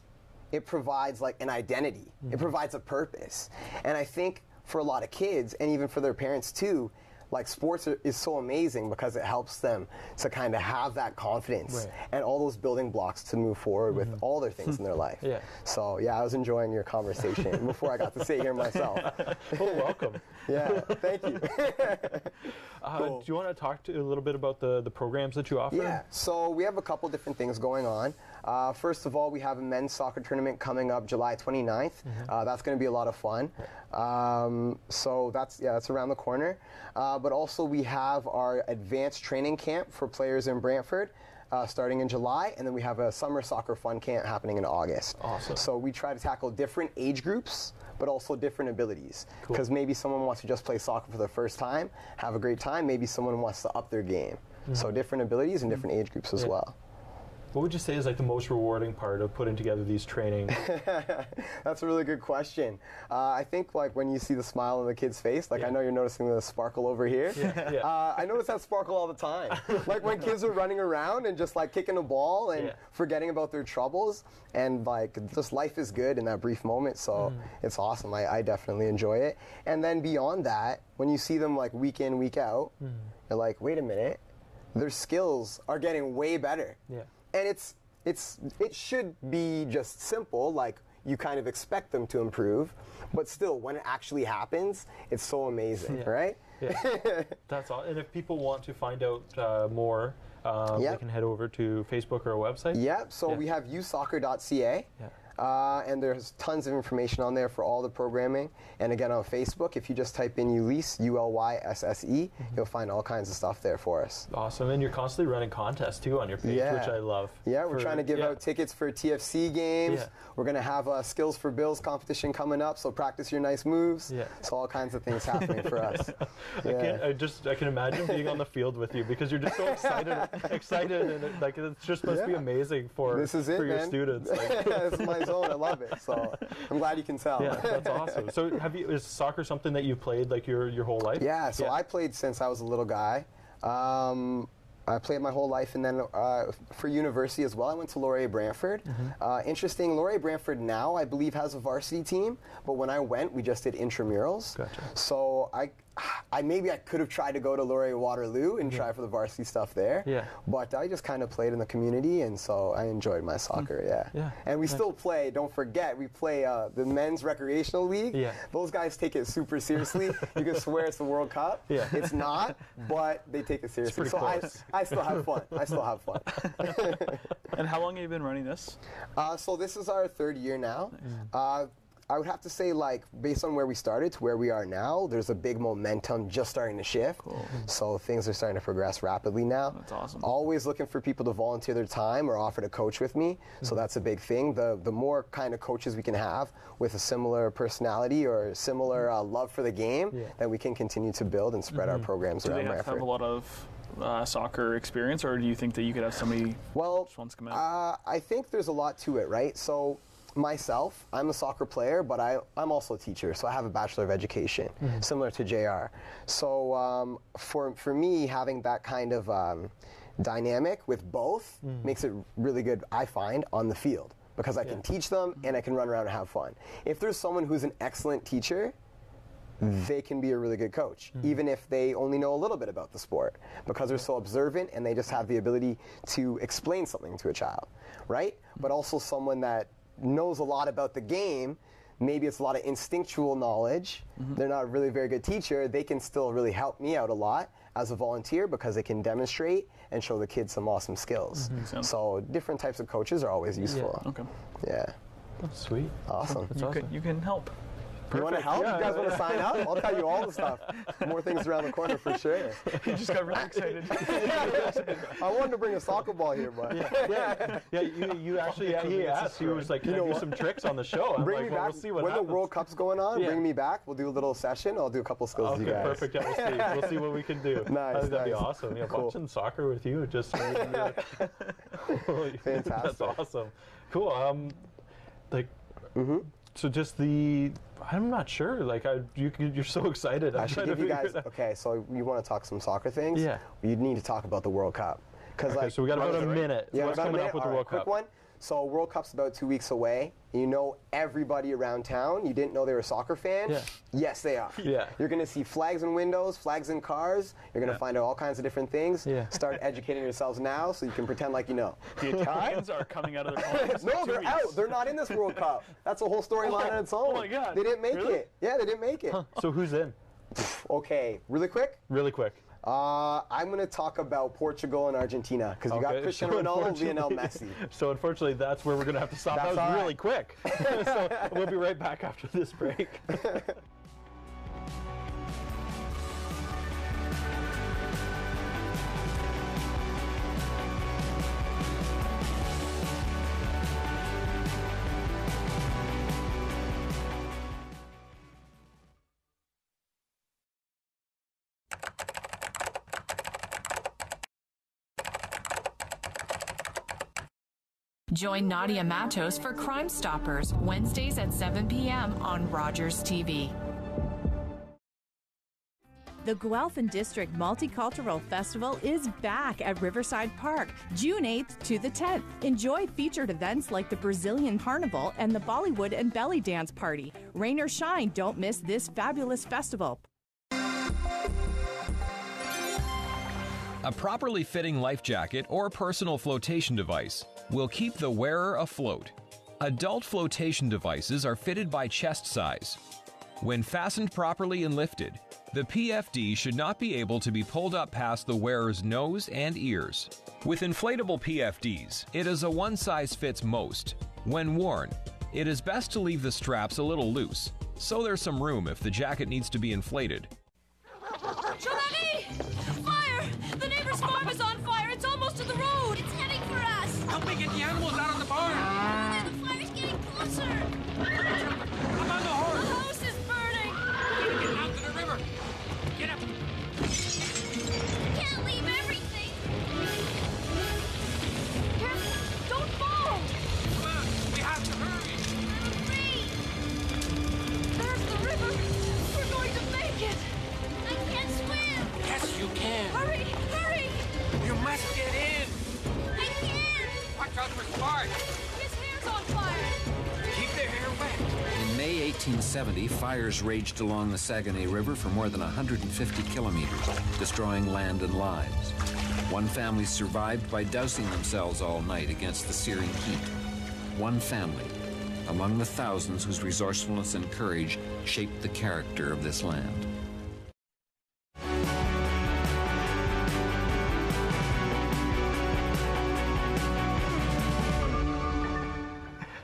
It provides like an identity. It provides a purpose. And I think for a lot of kids and even for their parents too, like sports are, is so amazing because it helps them to kind of have that confidence Right. and all those building blocks to move forward with all their things in their life. Yeah. So yeah, I was enjoying your conversation before I got to sit here myself. well, welcome. yeah, thank you. Uh, Cool. Do you want to talk to a little bit about the, the programs that you offer? Yeah, so we have a couple different things going on. Uh, first of all, we have a men's soccer tournament coming up July 29th. Mm-hmm. Uh, that's going to be a lot of fun. Um, so that's yeah, that's around the corner. Uh, but also we have our advanced training camp for players in Brantford. Uh, starting in July, and then we have a summer soccer fun camp happening in August. Awesome. So we try to tackle different age groups, but also different abilities. Cool. Because maybe someone wants to just play soccer for the first time, have a great time. Maybe someone wants to up their game. So Mhm. different abilities and different age groups as Yeah. well. What would you say is like the most rewarding part of putting together these trainings? That's a really good question. Uh, I think like when you see the smile on the kid's face, like I know you're noticing the sparkle over here. Yeah, yeah. Uh, I notice that sparkle all the time. like when kids are running around and just like kicking a ball and Yeah. forgetting about their troubles, and like just life is good in that brief moment. So Mm. it's awesome. I, I definitely enjoy it. And then beyond that, when you see them like week in week out, Mm. you're like, wait a minute. their skills are getting way better. Yeah. And it's it's it should be just simple, like you kind of expect them to improve, but still, when it actually happens, it's so amazing, Yeah. right? Yeah. That's all. And if people want to find out uh, more, uh, Yep. they can head over to Facebook or our website. Yep. So Yeah. we have usoccer.ca. Yeah. Uh, and there's tons of information on there for all the programming. And again, on Facebook, if you just type in Ulysse, U L Y S S E, Mm-hmm. you'll find all kinds of stuff there for us. Awesome. And you're constantly running contests too on your page, Yeah. which I love. Yeah, we're For- trying to give yeah. out tickets for TFC games. Yeah. We're going to have a Skills for Bills competition coming up, so practice your nice moves. Yeah. So all kinds of things happening for us. I can't. I just. I can imagine being on the field with you because you're just so excited, excited, and it, like it's just must be amazing for This is it, for your man. students. Like, this is my zone. I love it. So I'm glad you can tell. yeah, that's awesome. So, have you? Is soccer something that you've played like your your whole life? Yeah, so I played since I was a little guy. Um, I played my whole life, and then uh, for university as well, I went to Laurier Brantford. Uh, interesting, Laurier Brantford now, I believe, has a varsity team, but when I went, we just did intramurals. Gotcha. So I, I maybe I could have tried to go to Laurier Waterloo and try for the varsity stuff there. Yeah. But I just kind of played in the community, and so I enjoyed my soccer. Yeah. Yeah, And we nice. still play. Don't forget, we play uh, the men's recreational league. Yeah. Those guys take it super seriously. you can swear it's the World Cup. Yeah. It's not, but they take it seriously. So I, close. I still have fun. I still have fun. And how long have you been running this? Uh, so this is our third year now. Uh, I would have to say, like, based on where we started to where we are now, there's a big momentum just starting to shift. So things are starting to progress rapidly now. That's awesome. Always looking for people to volunteer their time or offer to coach with me. So that's a big thing. The the more kind of coaches we can have with a similar personality or similar uh, love for the game, Yeah. then we can continue to build and spread our programs Do they around have to have a lot of uh, soccer experience, or do you think that you could have somebody well, just wants to come out? Uh, I think there's a lot to it, right? So myself, I'm a soccer player, but I, I'm also a teacher, so I have a Bachelor of Education, Mhm. similar to JR. So um, for, for me, having that kind of um, dynamic with both Mhm. makes it really good, I find, on the field. Because I can teach them and I can run around and have fun. If there's someone who's an excellent teacher, Mm-hmm. they can be a really good coach, mm-hmm. even if they only know a little bit about the sport, because they're so observant and they just have the ability to explain something to a child, right? Mm-hmm. But also someone that knows a lot about the game. Maybe it's a lot of instinctual knowledge. They're not a really very good teacher. They can still really help me out a lot as a volunteer because they can demonstrate and show the kids some awesome skills. Mhm. Makes. So different types of coaches are always useful. Okay. Yeah. That's sweet. Awesome. you, Can, you can help. You want to help? Yeah. You guys want to sign up? I'll tell you all the stuff. More things around the corner for sure. you just got really excited. I wanted to bring a soccer ball here, but yeah, yeah. You, you actually, yeah, he asked. He was like, "Can You know I do what? some tricks on the show?" I'm bring like, me well, back we'll see what when happens. the World Cup's going on. Yeah. Bring me back. We'll do a little session. I'll do a couple skills with Okay, you guys. perfect. Yeah, we'll see. We'll see what we can do. Nice, that'd be awesome. Yeah, Cool. watching soccer with you just Fantastic. That's awesome. Cool. Um, like, Mm-hmm. So just the. I'm not sure. Like, I you you're so excited. I'm I should give you guys. Okay, so you want to talk some soccer things? Yeah. You need to talk about the World Cup. Cause Okay, like, so we got about a minute. So Yeah, what's coming minute. up with the All right, World quick Cup? one. So World Cup's about two weeks away. You know everybody around town. You didn't know they were a soccer fan. Yeah. Yes, they are. Yeah. You're going to see flags in windows, flags in cars. You're going to Yeah. find out all kinds of different things. Yeah. Start educating yourselves now so you can pretend like you know. The Italians are coming out of their homes. no, they're weeks. out. They're not in this World Cup. That's a whole storyline oh on its own. Oh my God. They didn't make Really? it. Yeah, they didn't make it. So who's in? Okay, really quick. Really quick. Uh, I'm going to talk about Portugal and Argentina because you got Cristiano so Ronaldo, Lionel unfortunately- Messi. So unfortunately, that's where we're going to have to stop. That was right. really quick. so we'll be right back after this break. Join Nadia Matos for Crime Stoppers Wednesdays at 7 p.m. on Rogers TV. The Guelph and District Multicultural Festival is back at Riverside Park, June 8th to the 10th. Enjoy featured events like the Brazilian Carnival and the Bollywood and Belly Dance Party. Rain or shine, don't miss this fabulous festival. A properly fitting life jacket or personal flotation device will keep the wearer afloat. Adult flotation devices are fitted by chest size. When fastened properly and lifted, the PFD should not be able to be pulled up past the wearer's nose and ears. With inflatable PFDs, it is a one size fits most. When worn, it is best to leave the straps a little loose, so there's some room if the jacket needs to be inflated. Giovanni! Fire! The neighbor's farm 1870, fires raged along the Saguenay River for more than 150 kilometers, destroying land and lives. One family survived by dousing themselves all night against the searing heat. One family, among the thousands whose resourcefulness and courage shaped the character of this land.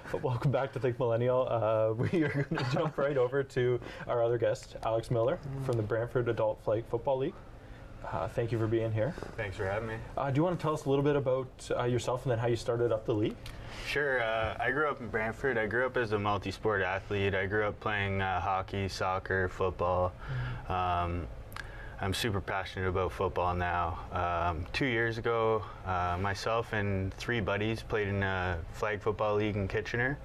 Welcome back to Think Millennial. Uh, we are going to jump right over to our other guest, Alex Miller from the Brantford Adult Flag Football League. Uh, thank you for being here. Thanks for having me. Uh, do you want to tell us a little bit about uh, yourself and then how you started up the league? Sure. Uh, I grew up in Brantford. I grew up as a multi-sport athlete. I grew up playing uh, hockey, soccer, football. Um, I'm super passionate about football now. Um, two years ago, uh, myself and three buddies played in a flag football league in Kitchener.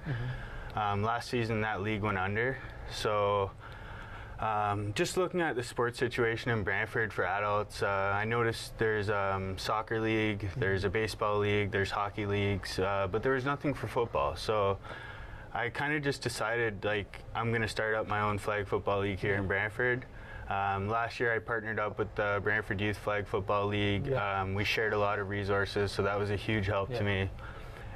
Um, last season, that league went under. So, um, just looking at the sports situation in Brantford for adults, uh, I noticed there's um, soccer league, there's a baseball league, there's hockey leagues, uh, but there was nothing for football. So, I kind of just decided like I'm going to start up my own flag football league here in Brantford. Um, last year, I partnered up with the Brantford Youth Flag Football League. Um, we shared a lot of resources, so that was a huge help Yeah. to me.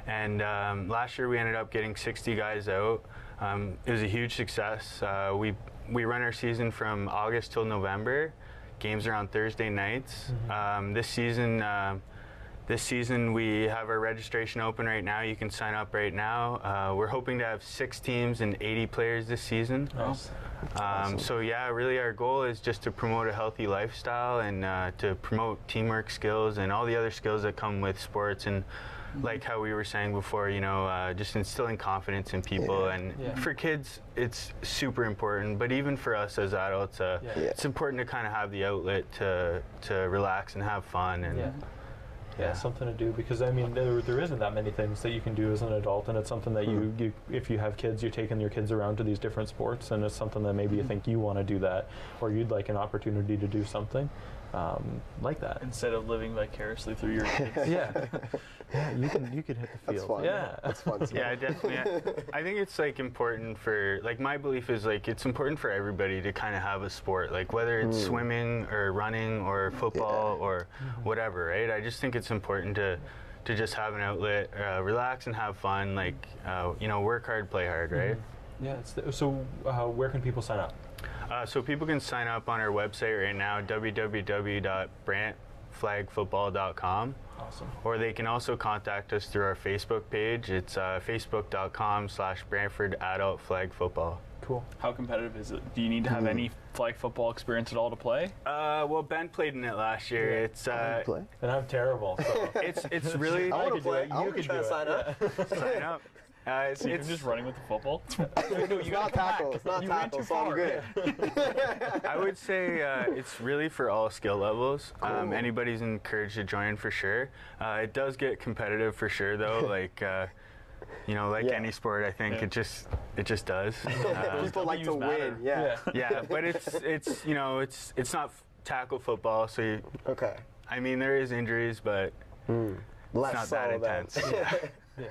And um, last year, we ended up getting 60 guys out. Um, it was a huge success. Uh, we we run our season from August till November. Games are on Thursday nights. Um, this season. Uh, this season, we have our registration open right now. You can sign up right now. Uh, we're hoping to have six teams and 80 players this season. Nice. Um, so yeah, really, our goal is just to promote a healthy lifestyle and uh, to promote teamwork skills and all the other skills that come with sports. And like how we were saying before, you know, uh, just instilling confidence in people. Yeah. And Yeah. for kids, it's super important. But even for us as adults, uh, Yeah. it's important to kind of have the outlet to to relax and have fun. And Yeah. Something to do because I mean there, there isn't that many things that you can do as an adult, and it's something that you, hmm. you if you have kids, you're taking your kids around to these different sports, and it's something that maybe you hmm. think you want to do that, or you'd like an opportunity to do something um, like that. Instead of living vicariously through your kids. yeah, yeah, you can you can hit the That's field. fun. Yeah, That's fun. yeah, definitely. I, I think it's like important for like my belief is like it's important for everybody to kind of have a sport, like whether it's Mm. swimming or running or football or whatever, right? I just think it's important to to just have an outlet, uh, relax and have fun. Like uh, you know, work hard, play hard, right? Yeah. It's the, so uh, where can people sign up? Uh, so people can sign up on our website right now, www.brantflagfootball.com. Awesome. Or they can also contact us through our Facebook page. It's uh, facebook.com slash Brantford Adult Flag Football. Cool. How competitive is it? Do you need to have Hmm. any flag football experience at all to play? Uh, well, Ben played in it last year. Yeah. It's uh, and I'm terrible. So. it's it's really. I wanna play. it. I You wanna could try to sign up. sign up. Uh, it's, So it's just running with the football? it's not tackle. It's not You went tackle, too so I'm far. good. I would say uh, it's really for all skill levels. Um, anybody's encouraged to join for sure. Uh, it does get competitive for sure, though. like, uh, you know, like Yeah. any sport, I think Yeah. it just it just does. People like to win. Yeah. yeah, but it's it's you know it's it's not f- tackle football, so you, okay. I mean there is injuries, but Less it's not so that then. intense. yeah.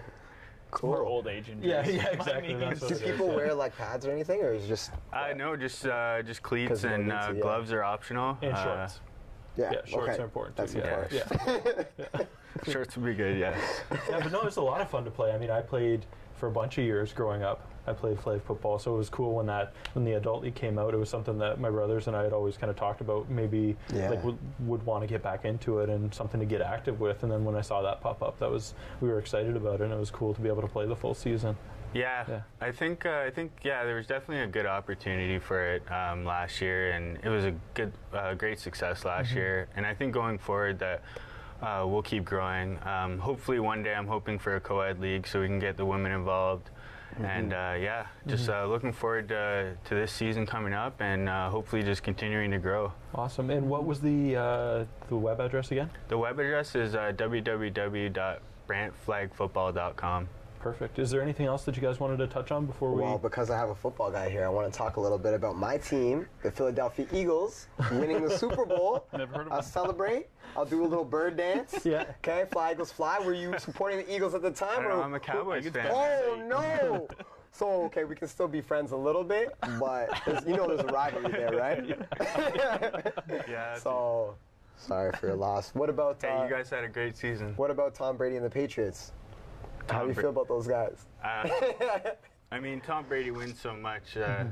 Cool. More old age injuries. Yeah, yeah, exactly. Do what it is, people wear like pads or anything, or is it just Uh, no, just uh, just cleats 'Cause no and uh, to, yeah. gloves are optional. And Uh, shorts. Yeah, yeah shorts okay. are important. That's too. important. Yeah. yeah. Shorts would be good, yeah. yeah, but no, it's a lot of fun to play. I mean, I played for a bunch of years growing up. I played flag football, so it was cool when that when the adult league came out. It was something that my brothers and I had always kind of talked about. Maybe Yeah. like would, would want to get back into it and something to get active with. And then when I saw that pop up, that was we were excited about it, and it was cool to be able to play the full season. Yeah, Yeah. I think uh, I think yeah, there was definitely a good opportunity for it um, last year, and it was a good, uh, great success last Mm-hmm. year. And I think going forward that uh, we'll keep growing. Um, hopefully, one day I'm hoping for a co-ed league so we can get the women involved. Mm-hmm. And uh, yeah, just uh, looking forward to, to this season coming up, and uh, hopefully just continuing to grow. Awesome. And what was the uh, the web address again? The web address is uh, www.brantflagfootball.com. Perfect. Is there anything else that you guys wanted to touch on before we? Well, because I have a football guy here, I want to talk a little bit about my team, the Philadelphia Eagles, winning the Super Bowl. Never heard of I'll them. celebrate. I'll do a little bird dance. Yeah. Okay, fly Eagles fly. Were you supporting the Eagles at the time? I or... know, I'm a Cowboys fan. Oh no! So okay, we can still be friends a little bit, but there's- you know there's a rivalry there, right? Yeah. So sorry for your loss. What about hey, uh, you guys had a great season. what about Tom Brady and the Patriots? How do you Bra- feel about those guys? Uh, I mean, Tom Brady wins so much. Uh,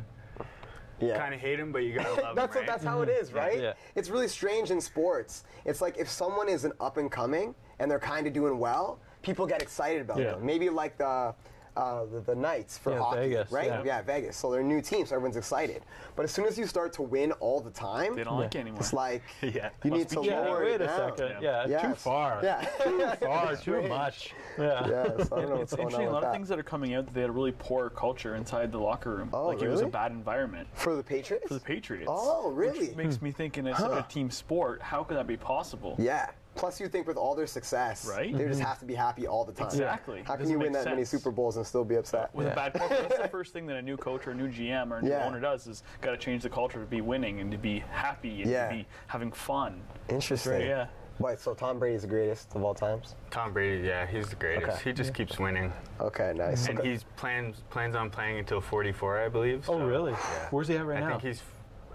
Yeah. Kind of hate him, but you gotta love that's him, what, right? that's how it is, right? Yeah. It's really strange in sports. It's like if someone is an up and coming and they're kind of doing well, people get excited about Yeah. them. Maybe like the. Uh, the, the Knights for Yeah, hockey, Vegas, right? yeah. Vegas. So they're a new team, so everyone's excited. But as soon as you start to win all the time, They don't like it anymore. it's like Yeah. you need to Yeah, lower wait it a down. second. Yeah, Yeah, too far. Yeah, Too far, too Strange. much. Yeah. Yeah, so I don't know It's what's interesting. on A lot of that. things that are coming out they had a really poor culture inside the locker room. Oh, like it was a bad environment For the Patriots? for the Patriots. Oh, really? Which makes me think, in a, Huh. such a team sport, how could that be possible? Yeah. Plus, you think with all their success, Right? they just have to be happy all the time. Exactly. How can you win make that many. Super Bowls and still be upset? With a bad culture, that's the first thing that a new coach or a new GM or a new Yeah. owner does is got to change the culture to be winning and to be happy and Yeah. to be having fun. Interesting. Yeah. Wait, so Tom Brady's the greatest of all times? Tom Brady, yeah, he's the greatest. Okay. He just keeps winning, Okay, nice. and Okay. he's plans plans on playing until 44, I believe. Oh, really? Yeah. Where's he at right I now? I think he's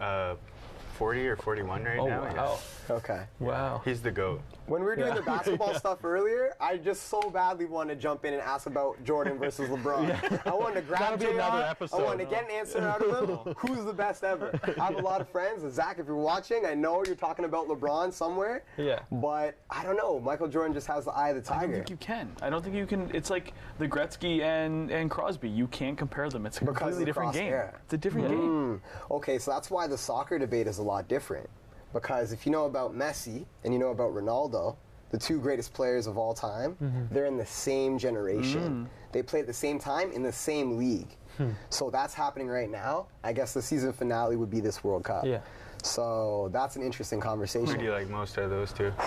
uh, 40 or 41 right oh, now. wow. Okay. Wow. He's the goat. When we were doing Yeah. the basketball stuff earlier, I just so badly wanted to jump in and ask about Jordan versus LeBron. I wanted to grab That'll be JR, another I episode. wanted to get an answer out of him. Who's the best ever? I have a lot of friends. And Zach, if you're watching, I know you're talking about LeBron somewhere. Yeah. But I don't know. Michael Jordan just has the eye of the tiger. I don't think you can. I don't think you can. It's like the Gretzky and, and Crosby. You can't compare them. It's a Because completely different cross game. era. It's a different game. Mm, okay, so that's why the soccer debate is a lot different. Because if you know about Messi and you know about Ronaldo, the two greatest players of all time, Mm-hmm. they're in the same generation. Mm. They play at the same time in the same league. Hmm. So that's happening right now. I guess the season finale would be this World Cup. Yeah. So that's an interesting conversation. Who conversation. do you like most out of those two?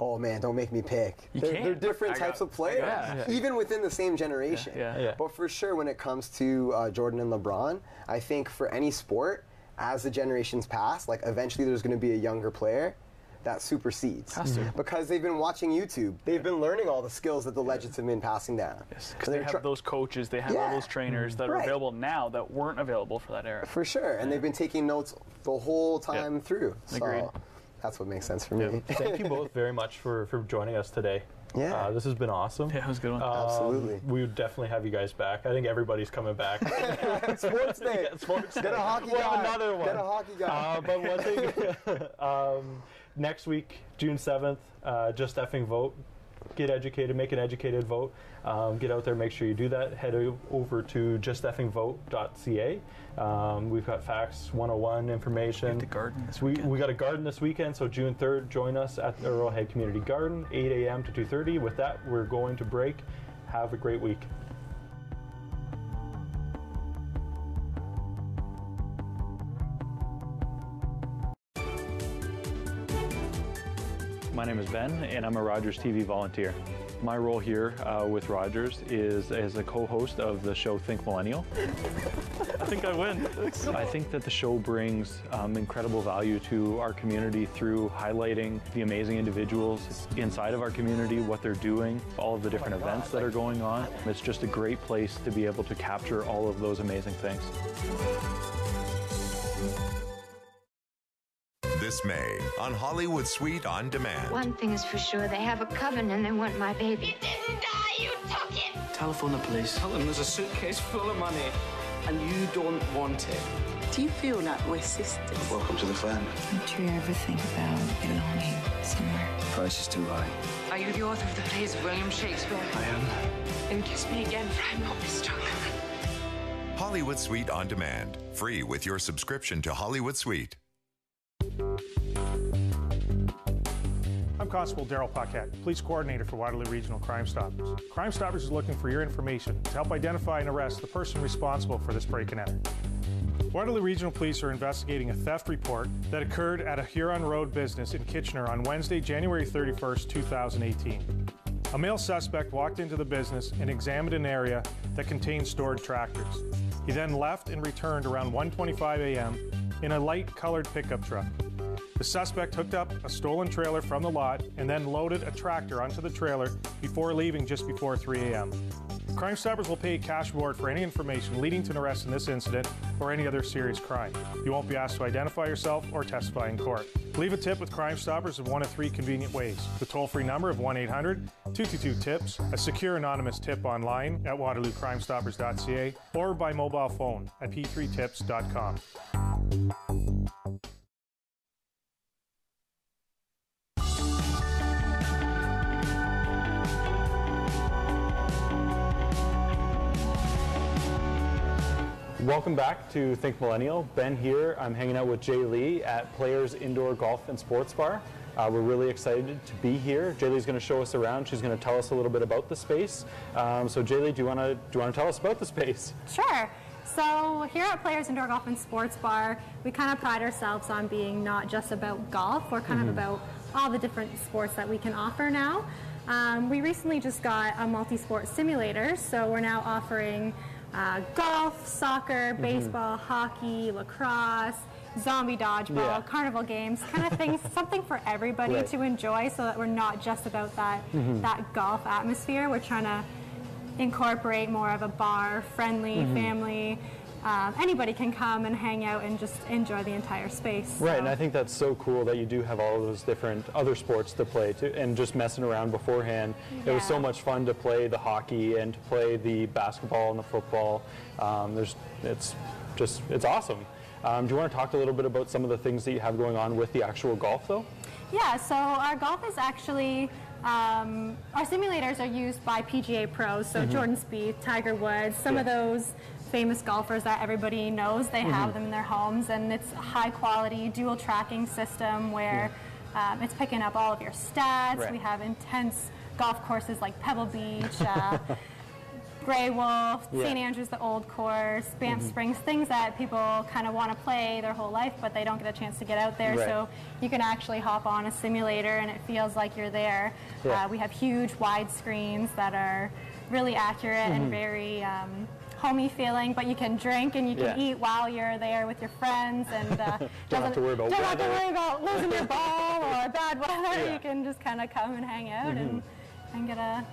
Oh man, don't make me pick. You they're, can't. they're different I types got- of players, Yeah. even within the same generation. Yeah. Yeah. But for sure, when it comes to uh, Jordan and LeBron, I think for any sport, as the generations pass, like eventually there's going to be a younger player that supersedes. Has to. Mm-hmm. Because they've been watching YouTube. They've been learning all the skills that the legends have been passing down. Because they have try- those coaches, they have all those trainers that are available now that weren't available for that era. For sure. And they've been taking notes the whole time through. So Agreed. that's what makes sense for me. Thank you both very much for, for joining us today. Yeah. Uh, this has been awesome. Yeah, it was a good one. Um, Absolutely. We would definitely have you guys back. I think everybody's coming back. Sports day. Sports Get a hockey We'll guy. have another one. Get a hockey guy. Uh, but one thing, um, next week, June 7th, uh, just effing vote. Get educated, make an educated vote. Um, get out there, make sure you do that. Head over to justeffingvote.ca. Um, we've got facts 101 information. the garden this we, we got a garden this weekend, so June 3rd, join us at the Arrowhead Community Garden, 8 a.m. to 2.30. With that, we're going to break. Have a great week. My name is Ben, and I'm a Rogers TV volunteer. My role here uh, with Rogers is as a co-host of the show Think Millennial. I think I win. I think that the show brings um, incredible value to our community through highlighting the amazing individuals inside of our community, what they're doing, all of the different events that are going on. It's just a great place to be able to capture all of those amazing things. This this May on Hollywood Suite on Demand. One thing is for sure, they have a coven and they want my baby. You didn't die, you took it! Telephone the police. Tell them there's a suitcase full of money and you don't want it. Do you feel like we're sisters? Welcome to the family. Don't you ever think about belonging somewhere? Price is too high. Are you the author of the plays of William Shakespeare? I am. Then kiss me again, for I'm not mistoken. Hollywood Suite on Demand. Free with your subscription to Hollywood Suite. I'm Constable Daryl Paquette, Police Coordinator for Waterloo Regional Crime Stoppers. Crime Stoppers is looking for your information to help identify and arrest the person responsible for this break and enter. Waterloo Regional Police are investigating a theft report that occurred at a Huron Road business in Kitchener on Wednesday, January 31st, 2018. A male suspect walked into the business and examined an area that contained stored tractors. He then left and returned around 1:25 a.m. in a light-colored pickup truck. The suspect hooked up a stolen trailer from the lot and then loaded a tractor onto the trailer before leaving just before 3 a.m. Crime Stoppers will pay a cash reward for any information leading to an arrest in this incident or any other serious crime. You won't be asked to identify yourself or testify in court. Leave a tip with Crime Stoppers in one of three convenient ways. The toll-free number of 1-800-222-TIPS, a secure anonymous tip online at waterloocrimestoppers.ca, or by mobile phone at p3tips.com. Welcome back to Think Millennial. Ben here. I'm hanging out with Jay Lee at Players Indoor Golf and Sports Bar. Uh, we're really excited to be here. Jay Lee's going to show us around. She's going to tell us a little bit about the space. Um, so, Jay Lee, do you want to do you want to tell us about the space? Sure. So here at Players Indoor Golf and Sports Bar, we kind of pride ourselves on being not just about golf. We're kind Mhm. of about all the different sports that we can offer now. Um, we recently just got a multi-sport simulator, so we're now offering uh, golf, soccer, Mhm. baseball, hockey, lacrosse, zombie dodgeball, Yeah. carnival games, kind of things, something for everybody Right. to enjoy, so that we're not just about that Mhm. that golf atmosphere. We're trying to incorporate more of a bar friendly Mhm. family. Um, anybody can come and hang out and just enjoy the entire space. Right, and I think that's so cool that you do have all those different other sports to play too, and just messing around beforehand. It was so much fun to play the hockey and to play the basketball and the football. Um, there's, it's just, it's awesome. Um, do you want to talk a little bit about some of the things that you have going on with the actual golf, though? Yeah, so our golf is actually, um, our simulators are used by PGA pros, so Mhm. Jordan Spieth, Tiger Woods, some of those famous golfers that everybody knows, they have Mhm. them in their homes, and it's a high quality dual tracking system where um, it's picking up all of your stats. Right. We have intense golf courses like Pebble Beach, uh, Grey Wolf, Yeah. St. Andrews, the Old Course, Banff Mhm. Springs, things that people kind of want to play their whole life, but they don't get a chance to get out there. Right. So you can actually hop on a simulator and it feels like you're there. Yeah. Uh, we have huge wide screens that are really accurate Mhm. and very um, homey feeling, but you can drink and you can Yeah. eat while you're there with your friends and uh, Don't have to worry about don't have to worry about losing your ball or bad weather. You can just kind of come and hang out Mhm. and, and get a,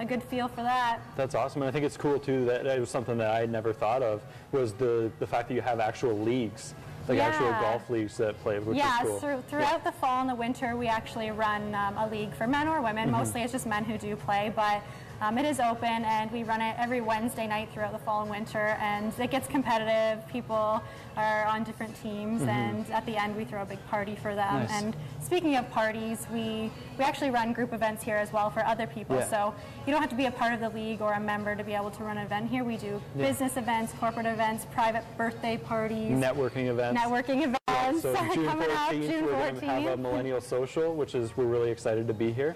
a good feel for that. That's awesome, and I think it's cool too that it was something that I had never thought of was the the fact that you have actual leagues, like actual golf leagues that play, which yeah, is cool. through, throughout the fall and the winter, we actually run um, a league for men or women. Mhm. Mostly it's just men who do play, but um, it is open and we run it every Wednesday night throughout the fall and winter. And it gets competitive. People are on different teams, Mhm. and at the end, we throw a big party for them. Nice. And speaking of parties, we, we actually run group events here as well for other people. Yeah. So you don't have to be a part of the league or a member to be able to run an event here. We do Yeah. business events, corporate events, private birthday parties. Networking events. Networking events So June coming up 14th, June we're going to have a millennial social, which is we're really excited to be here.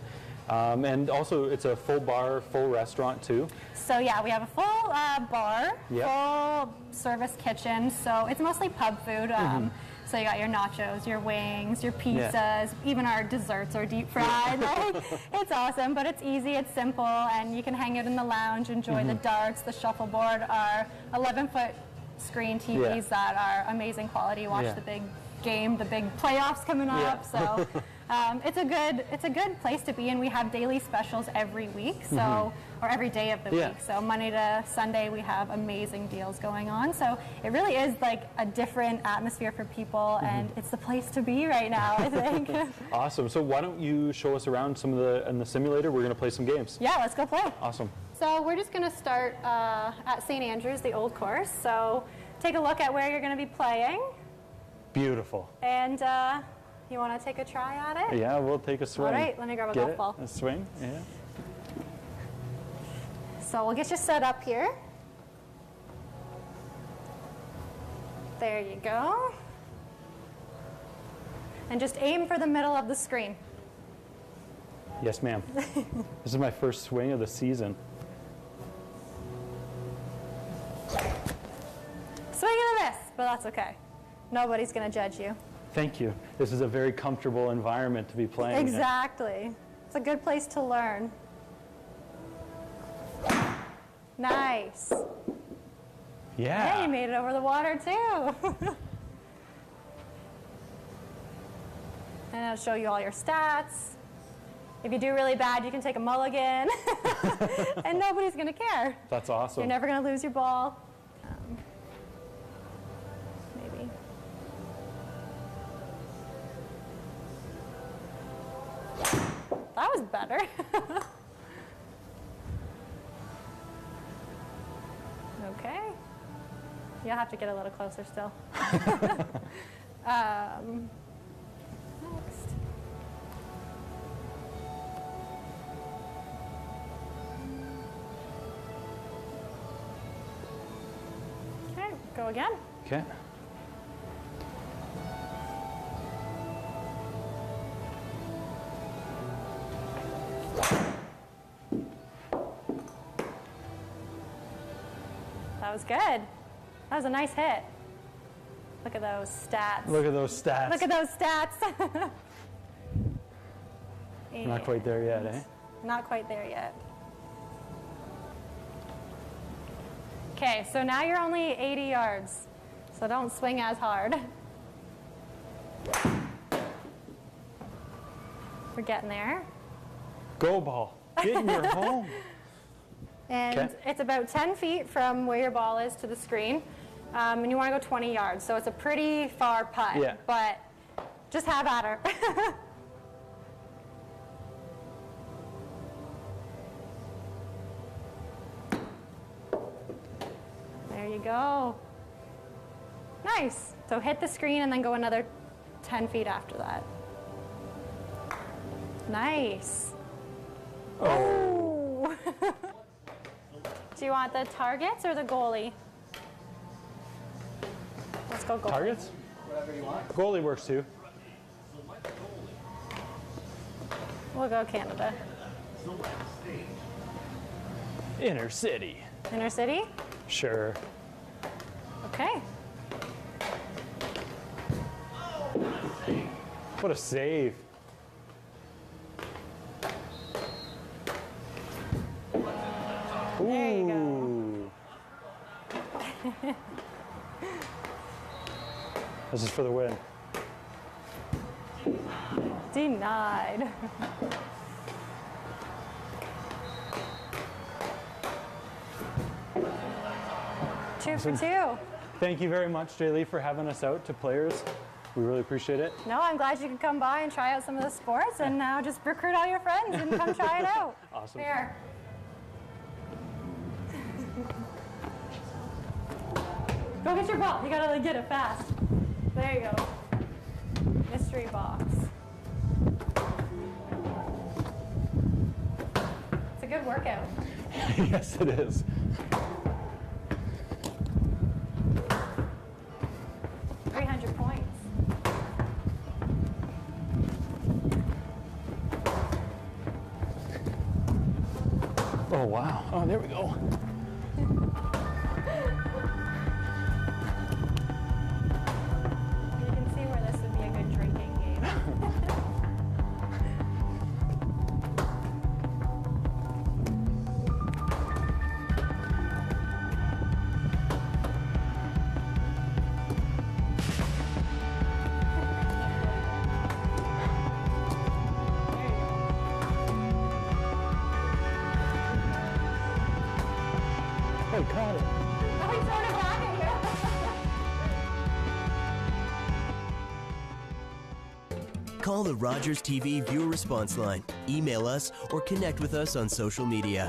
Um, and also, it's a full bar, full restaurant too. So yeah, we have a full uh, bar, Yep. full service kitchen. So it's mostly pub food. Um, So you got your nachos, your wings, your Yeah. pizzas, even our desserts are deep fried. like, it's awesome, but it's easy, it's simple, and you can hang out in the lounge, enjoy the Mhm. darts, the shuffleboard, our 11 foot screen TVs Yeah. that are amazing quality. Watch Yeah. the big game, the big playoffs coming Yeah. up. So Um, it's a good it's a good place to be, and we have daily specials every week, so Mhm. or every day of the Yeah. week. So Monday to Sunday, we have amazing deals going on. So it really is like a different atmosphere for people, and it's the place to be right now. I think. Awesome. So why don't you show us around some of the in the simulator? We're going to play some games. yeah, let's go play. Awesome. So we're just going to start uh, at St. Andrews, the old course. So take a look at where you're going to be playing, Beautiful. and uh, you want to take a try at it? Yeah, we'll take a swing. All right, let me grab a Get golf it? ball. A swing. Yeah. So we'll get you set up here. There you go. And just aim for the middle of the screen. Yes, ma'am. this is my first swing of the season. Swing and a miss, but that's okay. Nobody's going to judge you. Thank you. This is a very comfortable environment to be playing. in. Exactly. It's a good place to learn. Nice. Yeah. Yeah, you made it over the water too. and I'll show you all your stats. If you do really bad, you can take a mulligan, and nobody's gonna care. That's awesome. You're never gonna lose your ball. That was better. okay. You'll have to get a little closer still. um, next. Okay, go again. Okay. That was good. That was a nice hit. Look at those stats. Look at those stats. Look at those stats. Not quite there yet, eh? Not quite there yet. Okay, so now you're only 80 yards, so don't swing as hard. We're getting there. Go ball. Get in your home. And Okay. it's about 10 feet from where your ball is to the screen. Um, and you want to go 20 yards, so it's a pretty far putt. Yeah. But just have at her. there you go. Nice. So hit the screen and then go another 10 feet after that. Nice. Oh. Do you want the targets or the goalie? Let's go goalie. Targets? Whatever you want. Goalie works too. We'll go Canada. Inner city. Inner city? Sure. Okay. What a save. There you Ooh. This is for the win. Denied. two for two. Thank you very much, Jay Lee, for having us out to players. We really appreciate it. No, I'm glad you could come by and try out some of the sports and now just recruit all your friends and come try it out. Awesome. Here. Go get your ball. You gotta like, get it fast. There you go. Mystery box. It's a good workout. yes, it is. Three hundred points. Oh, wow. Oh, there we go. Rogers TV viewer response line, email us, or connect with us on social media.